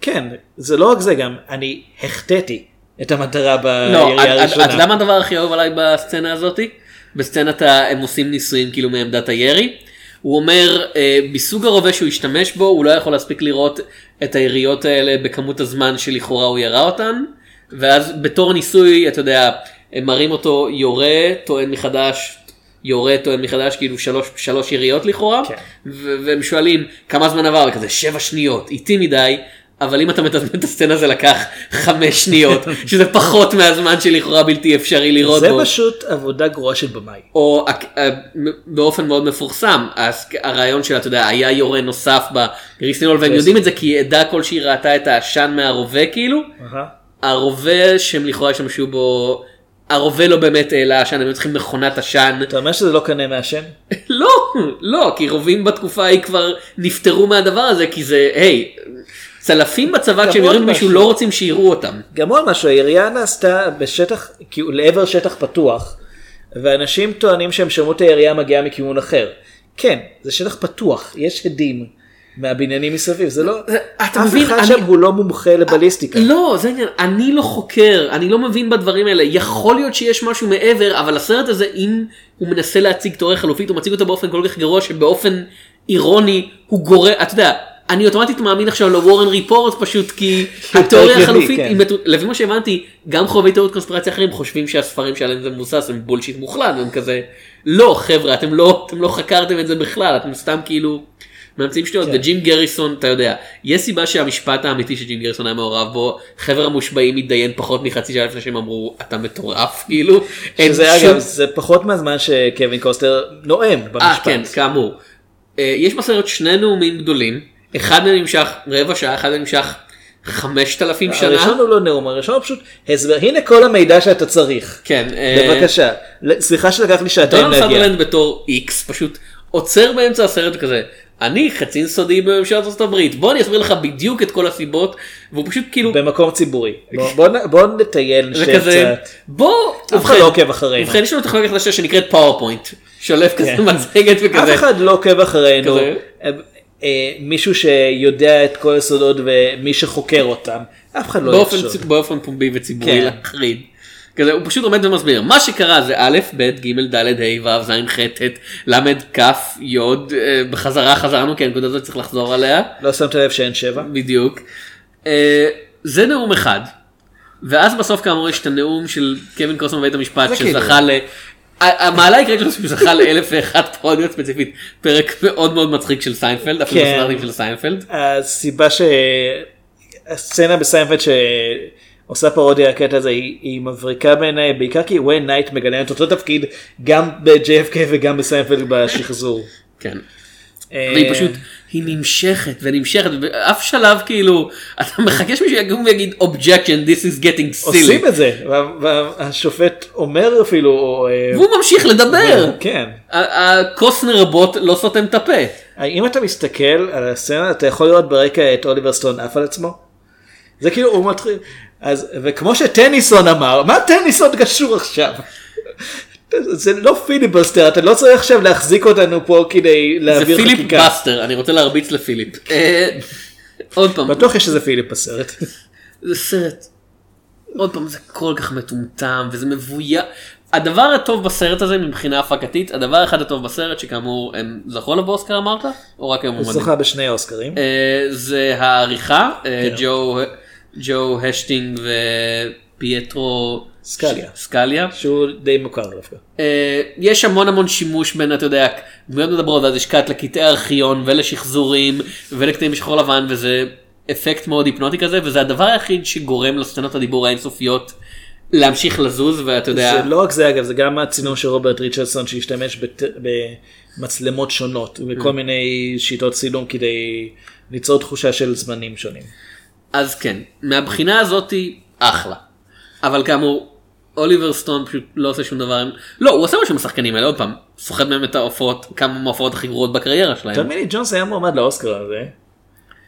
כן, זה לא רק זה גם, אני החטאתי את המטרה לא, בירייה הראשונה. אתה יודע מה הדבר הכי אהוב עליי בסצנה הזאתי? בסצנת הם עושים ניסויים כאילו מעמדת הירי. הוא אומר אה, מסוג הרובה שהוא השתמש בו הוא לא יכול להספיק לראות את היריות האלה בכמות הזמן שלכאורה הוא ירה אותן. ואז בתור ניסוי אתה יודע הם מראים אותו יורה טוען מחדש יורה טוען מחדש כאילו שלוש, שלוש יריות לכאורה כן. והם שואלים כמה זמן עבר וכזה שבע שניות איטי מדי. אבל אם אתה מתזמן את הסצנה זה לקח חמש שניות שזה פחות מהזמן שלכאורה בלתי אפשרי לראות זה בו. פשוט עבודה גרועה של במאי. או אה, באופן מאוד מפורסם הרעיון של אתה יודע היה יורה נוסף בגריסטינול והם יודעים את זה כי עדה כלשהי ראתה את העשן מהרובה כאילו. הרובה שהם לכאורה השתמשו בו הרובה לא באמת העלה עשן הם היו צריכים מכונת עשן אתה אומר שזה לא קנה מעשן? לא לא כי רובים בתקופה ההיא כבר נפטרו מהדבר הזה כי זה היי צלפים בצבא כשהם יורים מישהו. לא רוצים שיראו אותם. גם עוד משהו, הירייה נעשתה בשטח, כאילו לעבר שטח פתוח, ואנשים טוענים שהם שמעו את הירייה מגיעה מכיוון אחר. כן, זה שטח פתוח, יש הדים מהבניינים מסביב, זה לא, אתה אף מבין, אחד אני- שם הוא לא מומחה לבליסטיקה. לא, זה העניין, אני לא חוקר, אני לא מבין בדברים האלה, יכול להיות שיש משהו מעבר, אבל הסרט הזה, אם הוא מנסה להציג תיאוריה חלופית, הוא מציג אותה באופן כל כך גרוע, שבאופן אירוני הוא גורם, אתה יודע, אני אוטומטית מאמין עכשיו לוורן ריפורט פשוט כי התיאוריה החלופית, כן. מטו- לפי מה שהבנתי, גם חובבי תיאוריות קונספירציה אחרים חושבים שהספרים שעליהם זה מבוסס הם בולשיט מוחלט, והם כזה, לא חבר'ה, אתם לא, אתם לא חקרתם את זה בכלל, אתם סתם כאילו ממציאים שטויות, כן. וג'ים גריסון, אתה יודע, יש סיבה שהמשפט האמיתי שג'ים גריסון היה מעורב בו, חבר המושבעים מתדיין פחות מחצי שעה לפני שהם אמרו, אתה מטורף, כאילו. שזה אגב, זה פחות מהזמן שקווין קוסטנר נואם אה, במשפט. כן, כאמור. אה, יש בסרט שני נאומים גדולים, אחד מהם נמשך רבע שעה, אחד מהם נמשך חמשת אלפים שנה. הראשון הוא לא נאום, הראשון הוא פשוט הסבר, הנה כל המידע שאתה צריך. כן. אה, בבקשה. סליחה שלקח לי שעתיים דונלד להגיע. סאדרלנד בתור איקס פשוט עוצר באמצע הסרט כזה אני קצין סודי בממשלת ארצות הברית בוא אני אסביר לך בדיוק את כל הסיבות והוא פשוט כאילו במקום ציבורי. בוא- בוא בוא נטייל זה נשב כזה קצת. בוא אף אחד לא עוקב אחרינו. ובכן יש לנו טכנולוגיה חדשה שנקראת PowerPoint שולף כזה כן. מצגת וכזה אף אחד לא עוקב אחרינו. כזה. אה, אה, מישהו שיודע את כל הסודות ומי שחוקר אותם. אף אחד לא באופן, יחשוב. באופן פומבי וציבורי כן. להחריד. כזה, הוא פשוט עומד ומסביר מה שקרה זה א' ב' ג' ד' ה' ו' ז' ח' ט' ל' כ' י' אה, בחזרה חזרנו כי הנקודה הזאת צריך לחזור עליה. לא שמת לב שאין שבע? בדיוק. אה, זה נאום אחד. ואז בסוף כאמור יש את הנאום של קווין קוסטנר בבית המשפט זה כאילו- שזכה ל... המעלה העיקרית שלו שהוא זכה לאלף ואחת פרודיות ספציפית פרק מאוד מאוד מצחיק של סיינפלד אפילו כן. בסרטים של סיינפלד. הסיבה שהסצנה בסיינפלד שעושה פרודיה הקטע הזה היא, היא מבריקה בעיניי בעיקר כי וויין נייט מגלם את אותו תפקיד גם ב-JFK וגם בסיינפלד בשחזור. כן. אה, והיא פשוט, היא נמשכת ונמשכת, באף שלב כאילו, אתה מחכה שמישהו יקום ויגיד objection this is getting עושים silly, את זה וה- והשופט אומר אפילו אה, והוא ממשיך לדבר, כן. הקוסנר הבוט לא סותם את הפה, אם אתה מסתכל על הסצנה אתה יכול לראות ברקע את אוליבר סטון עף על עצמו. זה כאילו הוא מתחיל אז וכמו שטניסון אמר מה טניסון קשור עכשיו. זה לא פיליבסטר אתה לא צריך עכשיו להחזיק אותנו פה כדי זה להעביר פיליפ חקיקה. בסטר, אני רוצה להרביץ לפיליפ, אה, עוד פעם, בטוח יש איזה פיליפ בסרט. זה סרט, עוד פעם זה כל כך מטומטם וזה מבוים. הדבר הטוב בסרט הזה מבחינה הפקתית, הדבר האחד הטוב בסרט שכאמור הם זכו לו באוסקר אמרת? או רק הם הוא מועמדים? זכה בשני אוסקרים. אה, זה העריכה, אה, כן. ג'ו, ג'ו האטשינג ופייטרו סקליה. סקליה. שהוא די מוכר דווקא. אה, יש המון המון שימוש בין אתה יודע דמויות מדברות אז יש קאט לקטעי ארכיון ולשחזורים ולקטעים בשחור לבן וזה אפקט מאוד היפנוטי כזה וזה הדבר היחיד שגורם לסצנות הדיבור האינסופיות להמשיך לזוז ואתה יודע זה לא רק זה אגב זה גם הצילום של רוברט ריצ'רדסון שהשתמש בת- במצלמות שונות וכל Mm. מיני שיטות צילום כדי ליצור תחושה של זמנים שונים. אז כן, מהבחינה הזאתי אחלה. אבל כאמור, אוליבר סטון פשוט לא עושה שום דבר. לא, הוא עושה משהו עם השחקנים האלה, עוד פעם, סוחט מהם את ההופעות, כמה מההופעות הכי גרועות בקריירה שלהם. טומי לי ג'ונס היה מועמד לאוסקר הזה.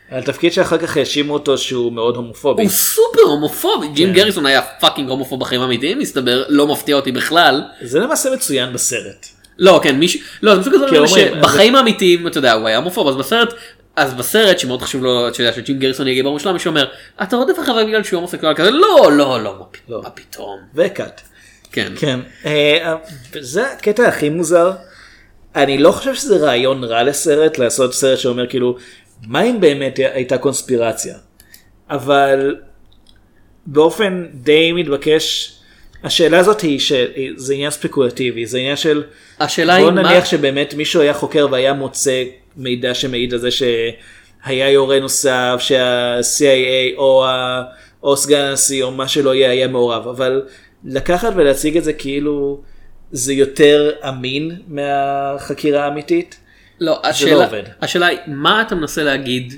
על תפקיד שאחר כך האשימו אותו שהוא מאוד הומופובי. הוא סופר הומופובי, ג'ים גאריסון היה fucking הומופוב בחיים האמיתיים, מסתבר, לא מפתיע אותי בכלל. זה למעשה מצוין בסרט. לא, כן, מישהו, לא, זה הדברים אומרים, שבחיים האמיתיים, אתה יודע, הוא היה הומופוב, אז בסרט, אז בסרט שמאוד חשוב לו, אתה יודע, שג'ים גריסון יהיה גיבור מושלם, מישהו אומר, אתה רודף אחריו בגלל שהוא הומוסקסואל כזה, לא, לא, לא, מה מה פתאום. וקאט. כן. כן. אה, זה הקטע הכי מוזר. אני לא חושב שזה רעיון רע לסרט לעשות סרט שאומר כאילו מה אם באמת הייתה קונספירציה. אבל באופן די מתבקש השאלה הזאת היא שזה עניין ספקולטיבי זה עניין של השאלה בוא היא מה- נניח שבאמת מישהו היה חוקר והיה מוצא מידע שמעיד על זה שהיה יורה נוסף שה-CIA או, ה- או סגן הנשיא או מה שלא יהיה היה מעורב אבל לקחת ולהציג את זה כאילו זה יותר אמין מהחקירה האמיתית. לא, זה השאלה, לא עובד. השאלה היא, מה אתה מנסה להגיד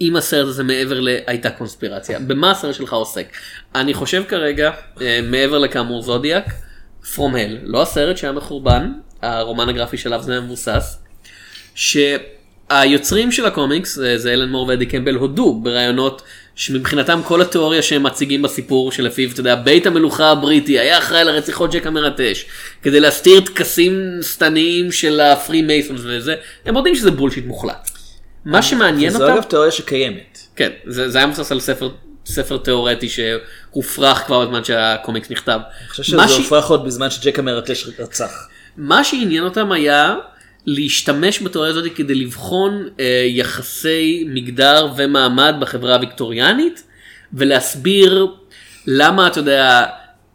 אם הסרט הזה מעבר להייתה קונספירציה? במה הסרט שלך עוסק? אני חושב כרגע, אה, מעבר לכאמור זודיאק, From Hell, לא הסרט שהיה מחורבן, הרומן הגרפי שלו זה מבוסס, שהיוצרים של הקומיקס, אה, זה אלן מור ואדי קמבל, הודו ברעיונות שמבחינתם כל התיאוריה שהם מציגים בסיפור שלפיו, אתה יודע, בית המלוכה הבריטי היה אחראי לרציחות ג'ק המרטש, כדי להסתיר טקסים שטניים של הפרי מייסונס וזה, הם יודעים שזה בולשיט מוחלט. מה שמעניין זו אותם, אגב תיאוריה שקיימת. כן, זה, זה היה מבוסס על ספר, ספר תיאורטי שהופרך כבר בזמן שהקומיקס נכתב. אני חושב שזה ש- הופך עוד בזמן שג'ק המרטש רצח. מה שעניין אותם היה להשתמש בתיאוריה הזאת כדי לבחון אה, יחסי מגדר ומעמד בחברה הוויקטוריאנית ולהסביר למה אתה יודע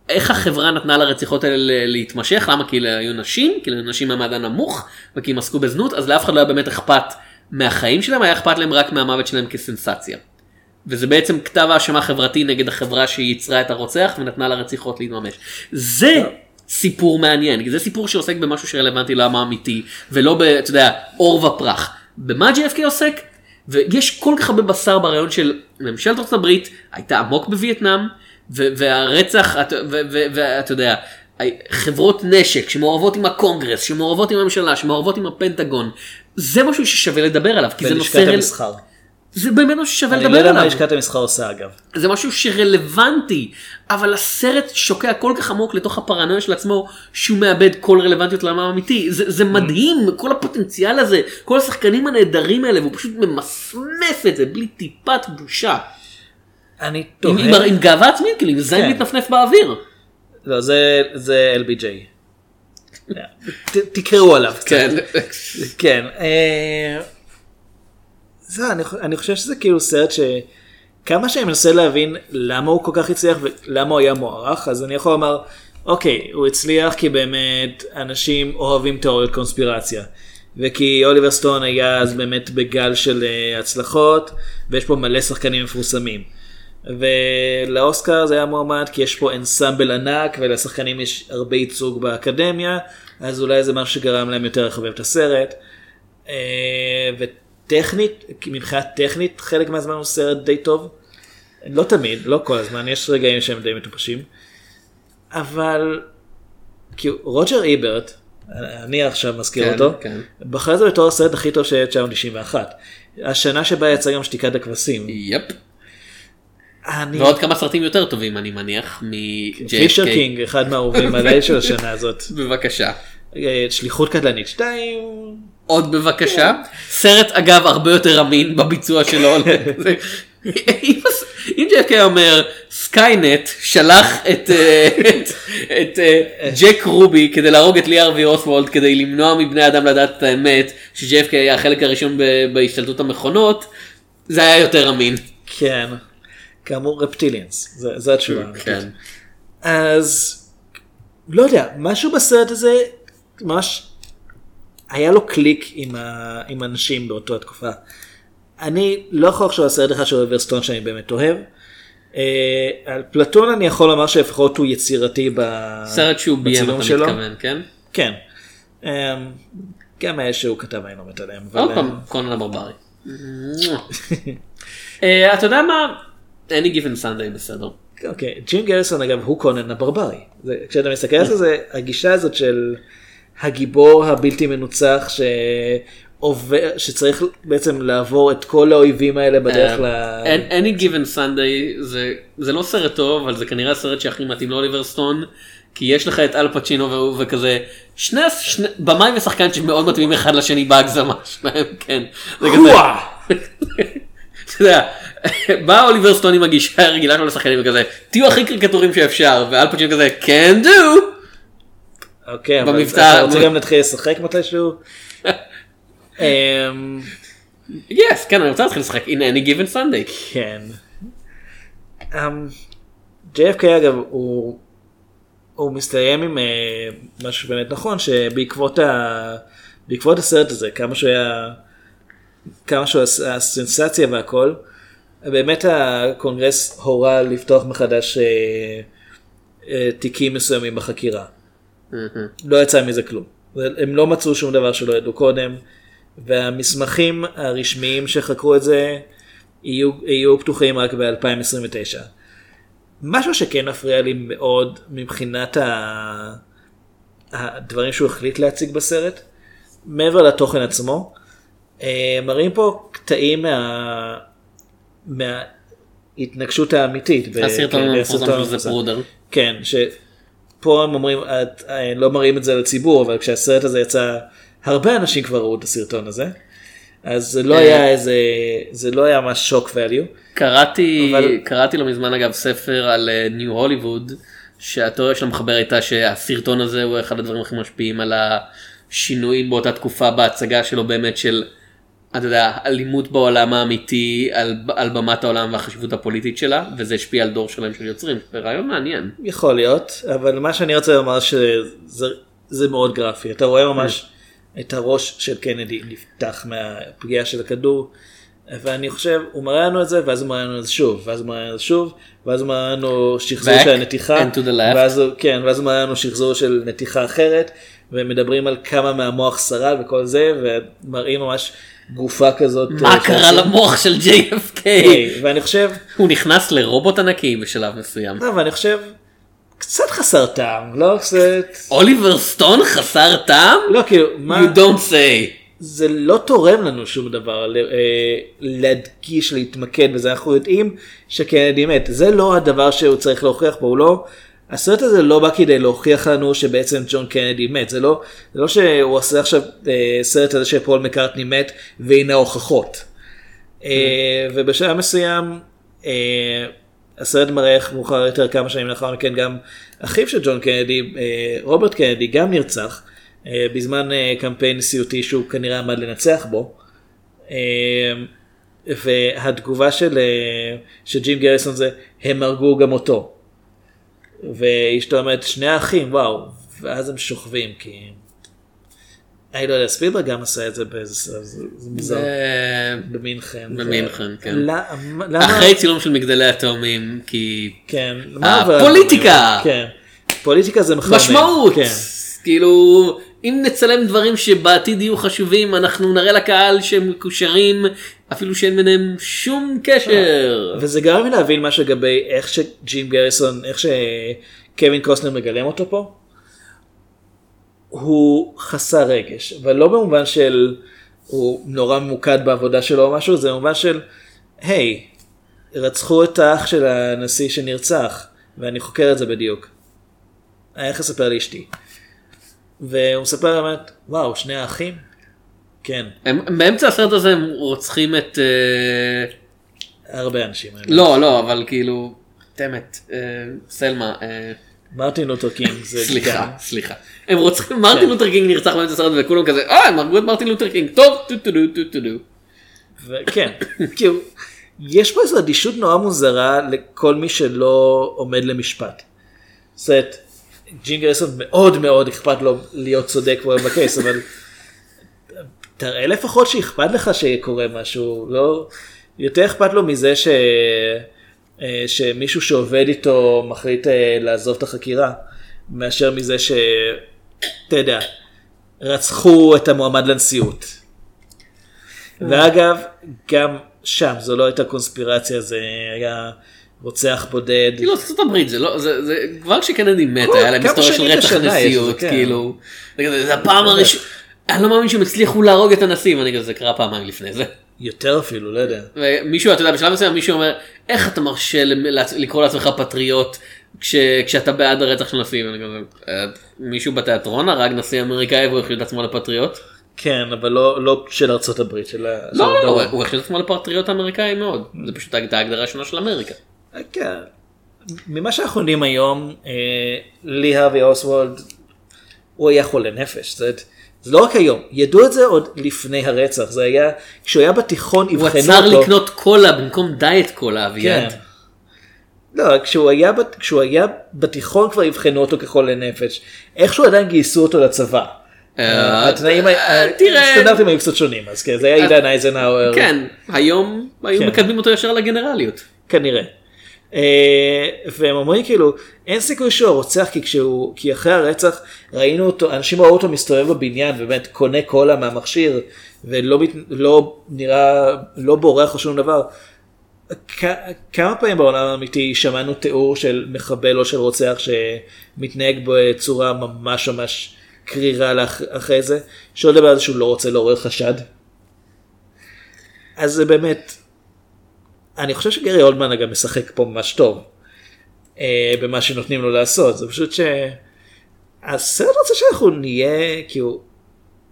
איך החברה נתנה לרציחות האלה להתמשך למה כי אלה היו נשים כי אלה נשים מהמעמד הנמוך וכי הם עסקו בזנות אז לאף אחד לא היה באמת אכפת מהחיים שלהם, היה אכפת להם רק מהמוות שלהם כסנסציה. וזה בעצם כתב האשמה חברתי נגד החברה שייצרה את הרוצח ונתנה לרציחות להתממש. זה סיפור מעניין, כי זה סיפור שעוסק במשהו שרלוונטי לעם האמיתי, ולא ב, אתה יודע, עור ופרח. במה JFK עוסק? ויש כל כך הרבה בשר ברעיון של ממשלת ארצות הברית הייתה עמוק בווייטנאם, והרצח, ואתה יודע, חברות נשק שמעורבות עם הקונגרס, שמעורבות עם הממשלה, שמעורבות עם הפנטגון, זה משהו ששווה לדבר עליו, כי זה נושא, בלשכת המסחר. זה באמת משהו ששווה אני לא לדבר יודע מה עליו. לשכת המסחר עושה אגב. זה משהו שרלוונטי, אבל הסרט שוקע כל כך עמוק לתוך הפרנויה של עצמו, שהוא מאבד כל רלוונטיות לעולם האמיתי. זה, זה מדהים, כל הפוטנציאל הזה, כל השחקנים הנהדרים האלה, והוא פשוט ממסמס את זה בלי טיפת בושה. אני עם, עם, עם גאווה עצמית, כאילו, עם זין כן. מתנפנף באוויר. לא, זה, זה LBJ. תקראו עליו. כן. כן. זה, אני, אני חושב שזה כאילו סרט שכמה שאני מנסה להבין למה הוא כל כך הצליח ולמה הוא היה מוערך, אז אני יכול לומר, אוקיי, הוא הצליח כי באמת אנשים אוהבים תיאוריות קונספירציה. וכי אוליבר סטון היה אז באמת בגל של אה, הצלחות, ויש פה מלא שחקנים מפורסמים. ולאוסקר זה היה מועמד כי יש פה אנסמבל ענק ולשחקנים יש הרבה ייצוג באקדמיה אז אולי זה משהו שגרם להם יותר לחבב את הסרט. אה, וטכנית מבחינה טכנית חלק מהזמן הוא סרט די טוב. לא תמיד לא כל הזמן יש רגעים שהם די מטופשים. אבל כאילו רוג'ר איברט אני עכשיו מזכיר כן, אותו כן. בחר את זה בתור הסרט הכי טוב של 1991. השנה שבה יצא גם שתיקת הכבשים. yep. אני... ועוד כמה סרטים יותר טובים אני מניח מ-JFK. פישר קינג אחד מהאהובים עליי של השנה הזאת. בבקשה. אה, שליחות קטלנית 2. עוד בבקשה. סרט אגב הרבה יותר אמין בביצוע שלו. אם אם JFK אומר סקיינט שלח את אה, את- את אה, ג'ק רובי כדי להרוג את לי הארווי אוסוולד כדי למנוע מבני אדם לדעת את האמת ש-JFK היה החלק הראשון בהשתלטות המכונות זה היה יותר אמין. כן. כאמור reptilians. זה- התשובה. כן. אז לא יודע משהו בסרט הזה ממש היה לו קליק עם, ה... עם אנשים באותו התקופה. אני לא יכול לחשוב על סרט אחד של אוליבר סטון שאני באמת אוהב. אה, על פלטון אני יכול לומר שלפחות הוא יצירתי ב... סרט שהוא ביים בצילום אתה שלו. מתכוון כן? כן. אה, גם היה שהוא כתב אני לא מת עליהם. אבל, עוד אה, פעם קונן הברברי. אה, אתה יודע מה? any given Sunday בסדר. אוקיי, ג'ים גריסון אגב הוא קונן הברברי. כשאתה מסתכל על זה הגישה הזאת של הגיבור הבלתי מנוצח שעובר, שצריך בעצם לעבור את כל האויבים האלה בדרך ל... אה, An- any given Sunday זה זה לא סרט טוב אבל זה כנראה הסרט שהכי מתאים לאוליבר סטון כי יש לך את אל פצ'ינו והוא- וכזה שני שני- במאי ושחקן שמאוד מתאימים אחד לשני בהגזמה שלהם כן. זה כזה. בא אוליבר סטון עם הגישה הרגילה שלו לשחקנים וכזה תהיו הכי קריקטורים שאפשר ואל פצ'ינו כזה can do. אוקיי, אבל אתה רוצה גם להתחיל לשחק מתישהו? אמ, yes כן אני רוצה להתחיל לשחק in any given Sunday. כן. אמ, JFK אגב הוא הוא מסתיים עם אה, משהו באמת נכון שבעקבות ה... בעקבות הסרט הזה כמה שהוא היה כמה שהוא הסנסציה והכל באמת הקונגרס הורה לפתוח מחדש אה, אה, תיקים מסוימים בחקירה. לא יצא מזה כלום. הם לא מצאו שום דבר שלא ידעו קודם, והמסמכים הרשמיים שחקרו את זה יהיו, יהיו פתוחים רק ב-2029. משהו שכן מפריע לי מאוד מבחינת ה... הדברים שהוא החליט להציג בסרט, מעבר לתוכן עצמו, אה, מראים פה קטעים מה... מההתנגשות האמיתית. הסרטון כן, המפורסם של זה. ברודר. כן, שפה הם אומרים, את, אה, לא מראים את זה לציבור, אבל כשהסרט הזה יצא, הרבה אנשים כבר ראו את הסרטון הזה. אז זה לא אה. היה איזה, זה לא היה ממש שוק value. קראתי אבל- קראתי לא מזמן אגב ספר על ניו הוליווד שהתיאוריה של המחבר הייתה שהסרטון הזה הוא אחד הדברים הכי משפיעים על השינויים באותה תקופה בהצגה שלו באמת של אתה יודע אלימות בעולם האמיתי על, על במת העולם והחשיבות הפוליטית שלה וזה השפיע על דור שלם של יוצרים זה רעיון מעניין. יכול להיות, אבל מה שאני רוצה לומר שזה זה מאוד גרפי, אתה רואה ממש את הראש של קנדי נפתח מהפגיעה של הכדור. ואני חושב, הוא מראה לנו את זה, ואז הוא מראה לנו את זה שוב, ואז הוא מראה לנו את זה שוב, ואז הוא מראה לנו שחזור Back של הנתיחה. ואז, כן, ואז הוא מראה לנו שחזור של נתיחה אחרת, ומדברים על כמה מהמוח שרד וכל זה, ומראים ממש גופה כזאת. מה אה, קרה שעושים. למוח של JFK? היי, ואני חושב, הוא נכנס לרובוט ענקי בשלב מסוים. לא, ואני חושב, קצת חסר טעם, לא קצת, אוליבר סטון חסר טעם? לא כאילו, מה, You don't say. זה לא תורם לנו שום דבר אה, להדגיש, להתמקד בזה, אנחנו יודעים שקנדי מת, זה לא הדבר שהוא צריך להוכיח פה, הוא לא, הסרט הזה לא בא כדי להוכיח לנו שבעצם ג'ון קנדי מת, זה לא, זה לא שהוא עושה עכשיו אה, סרט הזה שפול מקארטני מת והנה ההוכחות. אה, ובשלב מסוים אה, הסרט מראה איך מאוחר יותר כמה שנים לאחר מכן גם אחיו של ג'ון קנדי, אה, רוברט קנדי, גם נרצח אה, בזמן אה, קמפיין נשיאותי שהוא כנראה עמד לנצח בו. אה, והתגובה של, אה, של ג'ים גריסון זה הם הרגו גם אותו. ואשתו אומרת שני האחים וואו ואז הם שוכבים כי אני לא יודע ספילברג גם עשה את זה באיזה סרט זה מוזר. במינכן. במינכן, כן. למה? אחרי צילום של מגדלי התאומים, כי... כן. הפוליטיקה! כן. פוליטיקה זה מחמם. משמעות! כן. כאילו, אם נצלם דברים שבעתיד יהיו חשובים, אנחנו נראה לקהל שהם מקושרים, אפילו שאין ביניהם שום קשר. וזה גרם לי להבין משהו לגבי איך שג'ים גריסון, איך שקווין קוסנר מגלם אותו פה. הוא חסר רגש, אבל לא במובן של הוא נורא ממוקד בעבודה שלו או משהו, זה במובן של היי, רצחו את האח של הנשיא שנרצח, ואני חוקר את זה בדיוק. איך לספר לאשתי. והוא מספר באמת, וואו, שני האחים? כן, הם באמצע הסרט הזה הם רוצחים את... אה, הרבה אנשים. לא, לא, אבל כאילו... תמת, אה, סלמה, אה, מרטין לותר קינג זה סליחה, גם- סליחה. הם רוצחים, מרטין כן. לותר קינג נרצח באמצע הסרט וכולם כזה, אה, הם הרגו את מרטין לותר קינג, טוב, טו טו טו טו דו. וכן, כאילו, יש פה איזו אדישות נורא מוזרה לכל מי שלא עומד למשפט. זאת אומרת, ג'ין גריסון מאוד מאוד אכפת לו להיות צודק בקייס, אבל תראה לפחות שאכפת לך שקורה משהו, לא, יותר אכפת לו מזה ש... אה, שמישהו שעובד איתו מחליט אה, לעזוב את החקירה, מאשר מזה ש... אתה יודע, רצחו את המועמד לנשיאות. ואגב, גם שם זו לא הייתה קונספירציה, זה היה רוצח בודד. כאילו ארצות הברית זה לא זה זה כבר כשקנדי מת היה להם היסטוריה של רצח נשיאות כן. כאילו זה הפעם הראשונה אני לא מאמין שהם הצליחו להרוג את הנשיא ואני כזה זה קרה פעמיים לפני זה. יותר אפילו, לא יודע. ומישהו אתה יודע בשלב מסוים מישהו אומר איך אתה מרשה לקרוא לעצמך פטריוט כש, כשאתה בעד הרצח של נשיא ואני כזה "אה, מישהו בתיאטרון הרג נשיא אמריקאי והוא החליט עצמו לפטריוט. כן, אבל לא, לא של ארצות הברית, של ה... של לא, לא. הוא- החליט עצמו לפטריוט אמריקאי מאוד זה פשוט ההגדרה השונה של אמריקה. כן. ממה שאנחנו יודעים היום, אה, לי הרווי אוסוולד, הוא היה חולה נפש. זה, זה לא רק היום, ידעו את זה עוד לפני הרצח, זה היה, כשהוא היה בתיכון הוא אבחנו עצר אותו. לקנות קולה במקום דיאט קולה אביעד. כן. לא, כשהוא היה, כשהוא היה בתיכון כבר אבחנו אותו כחולה נפש. איכשהו עדיין גייסו אותו לצבא. אה, התנאים, אה, ה- תראה- הסטנדרטים היו קצת שונים, אז כן, זה היה עידן אייזנהאואר. כן, היום היו כן. מקדמים אותו ישר לגנרליות. כנראה. אה, והם אומרים כאילו אין סיכוי שהוא רוצח כי כשהוא כי אחרי הרצח ראינו אותו אנשים ראו אותו מסתובב בבניין ובאמת קונה קולה מהמכשיר ולא מת, לא נראה לא בורח או שום דבר. כ- כמה פעמים בעולם האמיתי שמענו תיאור של מחבל או של רוצח שמתנהג בצורה ממש ממש קרירה לאח- אחרי זה שלא לדבר על זה שהוא לא רוצה לעורר חשד. אז זה באמת אני חושב שגרי אולדמן אגב משחק פה ממש טוב אה, במה שנותנים לו לעשות. זה פשוט שהסרט רוצה שאנחנו נהיה כאילו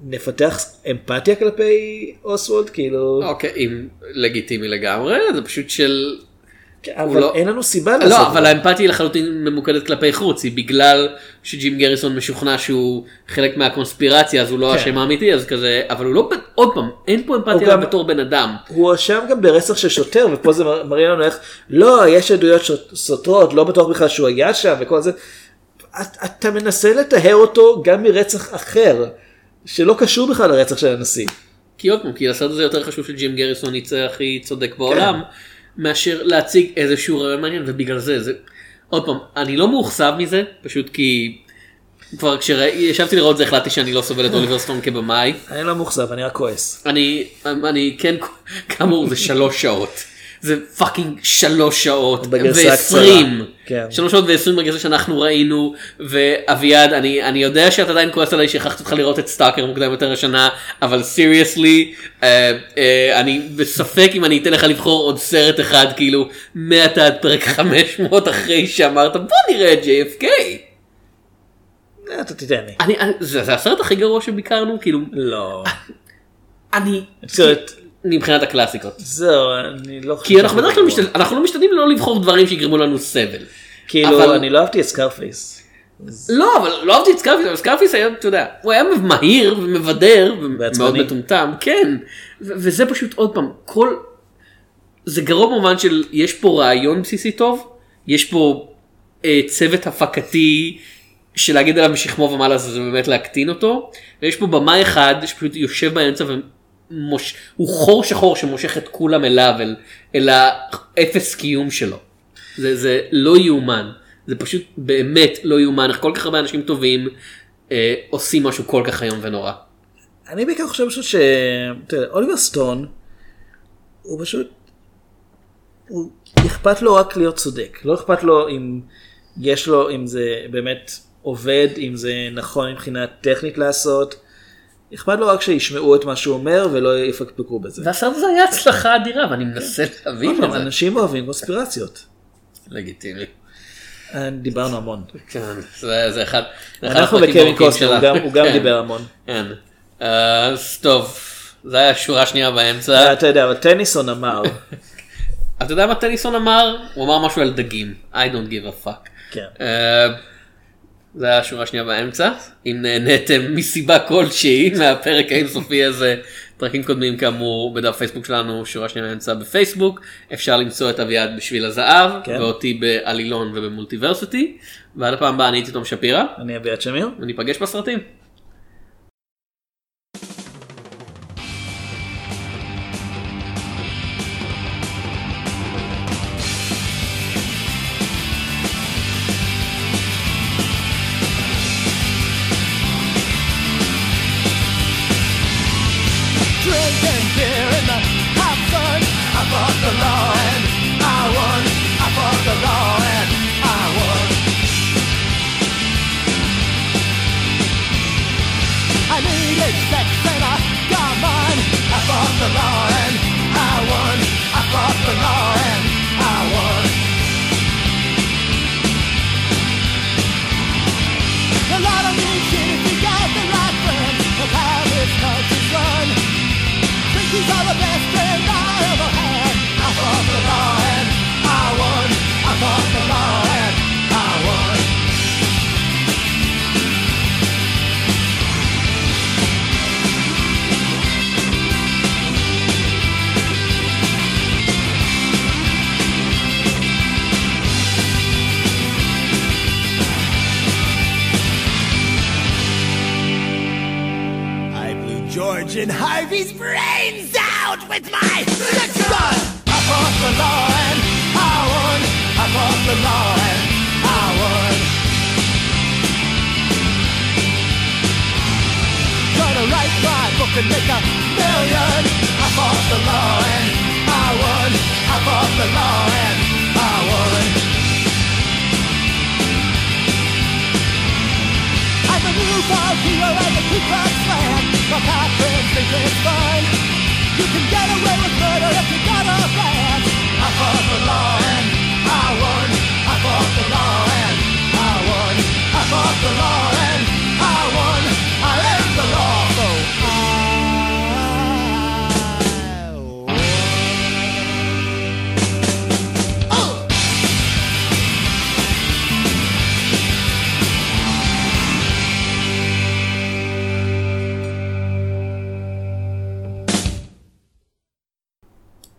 נפתח אמפתיה כלפי אוסוולד כאילו אוקיי, אם לגיטימי לגמרי, זה פשוט של... אבל לא- אין לנו סיבה לעשות לא, אבל את זה. האמפתיה היא לחלוטין ממוקדת כלפי חוץ, היא בגלל שג'ים גריסון משוכנע שהוא חלק מהקונספירציה, אז הוא לא כן. האשם האמיתי, אז כזה, אבל הוא לא, עוד פעם, אין פה אמפתיה גם- בתור בן אדם. הוא הואשם גם ברצח של שוטר ופה זה מר- מראה לנו איך לא יש עדויות סותרות לא בטוח בכלל שהוא היה שם וכל זה. את- אתה מנסה לטהר אותו גם מרצח אחר. שלא קשור בכלל לרצח של הנשיא. כי עוד פעם, כי הסרט הזה יותר חשוב שג'ים גריסון יצא הכי כן. צודק בעולם, מאשר להציג איזשהו רעיון מעניין, ובגלל זה, זה, עוד פעם, אני לא מאוכזב מזה, פשוט כי כבר כשישבתי לראות זה החלטתי שאני לא סובל את אוליבר סטון כבמאי. אני לא מאוכזב, אני רק כועס. אני, אני כן, כאמור זה שלוש שעות. זה fucking שלוש שעות ועשרים. כן. שלוש שעות ועשרים בגרסה שאנחנו ראינו ואביעד אני אני יודע שאתה עדיין כועס עליי שהכרחתי אותך לראות את סטאקר מוקדם יותר השנה אבל seriously אני בספק אם אני אתן לך לבחור עוד סרט אחד כאילו מעתה עד פרק 500 אחרי שאמרת בוא נראה את JFK. אה, אתה תיתן לי. אני, אני, זה, זה הסרט הכי גרוע שביקרנו כאילו לא. אני סרט- מבחינת הקלאסיקות. זהו, אני לא חושב... כי אנחנו בדרך כלל. משתדלים, אנחנו לא משתדלים לא לבחור דברים שיגרמו לנו סבל. כאילו, אבל- אני לא אהבתי את סקארפיס. לא, אבל לא אהבתי את סקארפיס, אבל סקארפיס היה, אתה יודע, הוא היה מהיר ומבדר ומאוד. מטומטם, כן. וזה פשוט עוד פעם, כל... זה גרוע במובן של יש פה רעיון בסיסי טוב, יש פה אה, צוות הפקתי שלהגיד עליו משכמו ומעלה זה באמת להקטין אותו, ויש פה במאי אחד שפשוט יושב באמצע ומוש... הוא חור שחור שמושך את כולם אליו, אל, אל האפס קיום שלו. זה, זה לא יאומן, זה פשוט באמת לא יאומן, איך כל כך הרבה אנשים טובים אה, עושים משהו כל כך איום ונורא. אני בעיקר חושב פשוט ש... יודע, אוליבר סטון, הוא פשוט... הוא אכפת לו רק להיות צודק. לא אכפת לו אם יש לו, אם זה באמת עובד, אם זה נכון מבחינה טכנית לעשות. אכפת לו רק שישמעו את מה שהוא אומר ולא יפקפקו בזה. והסרט הזה היה הצלחה אדירה ואני מנסה להבין עוד את זה. אנשים אוהבים קונספירציות. לגיטימי. אה, דיברנו המון. כן, זה, אחד. אנחנו וקווין קוסטנר, הוא. גם- כן, דיבר המון. כן. אז טוב, זה היה שורה שנייה אה, באמצע. אתה יודע, אבל טניסון אמר, אתה יודע מה טניסון אמר? הוא אמר משהו על דגים. I don't give a fuck. כן. זה היה השורה השנייה באמצע. אם נהניתם מסיבה כלשהי מהפרק האינסופי הזה, פרקים קודמים כאמור בדף פייסבוק שלנו, שורה שנייה באמצע בפייסבוק. אפשר למצוא את אביעד בשביל הזהב, כן. ואותי בעלילון ובמולטיברסיטי. ועד הפעם הבאה אני הייתי תום שפירא, אני אביעד שמיר. וניפגש בסרטים.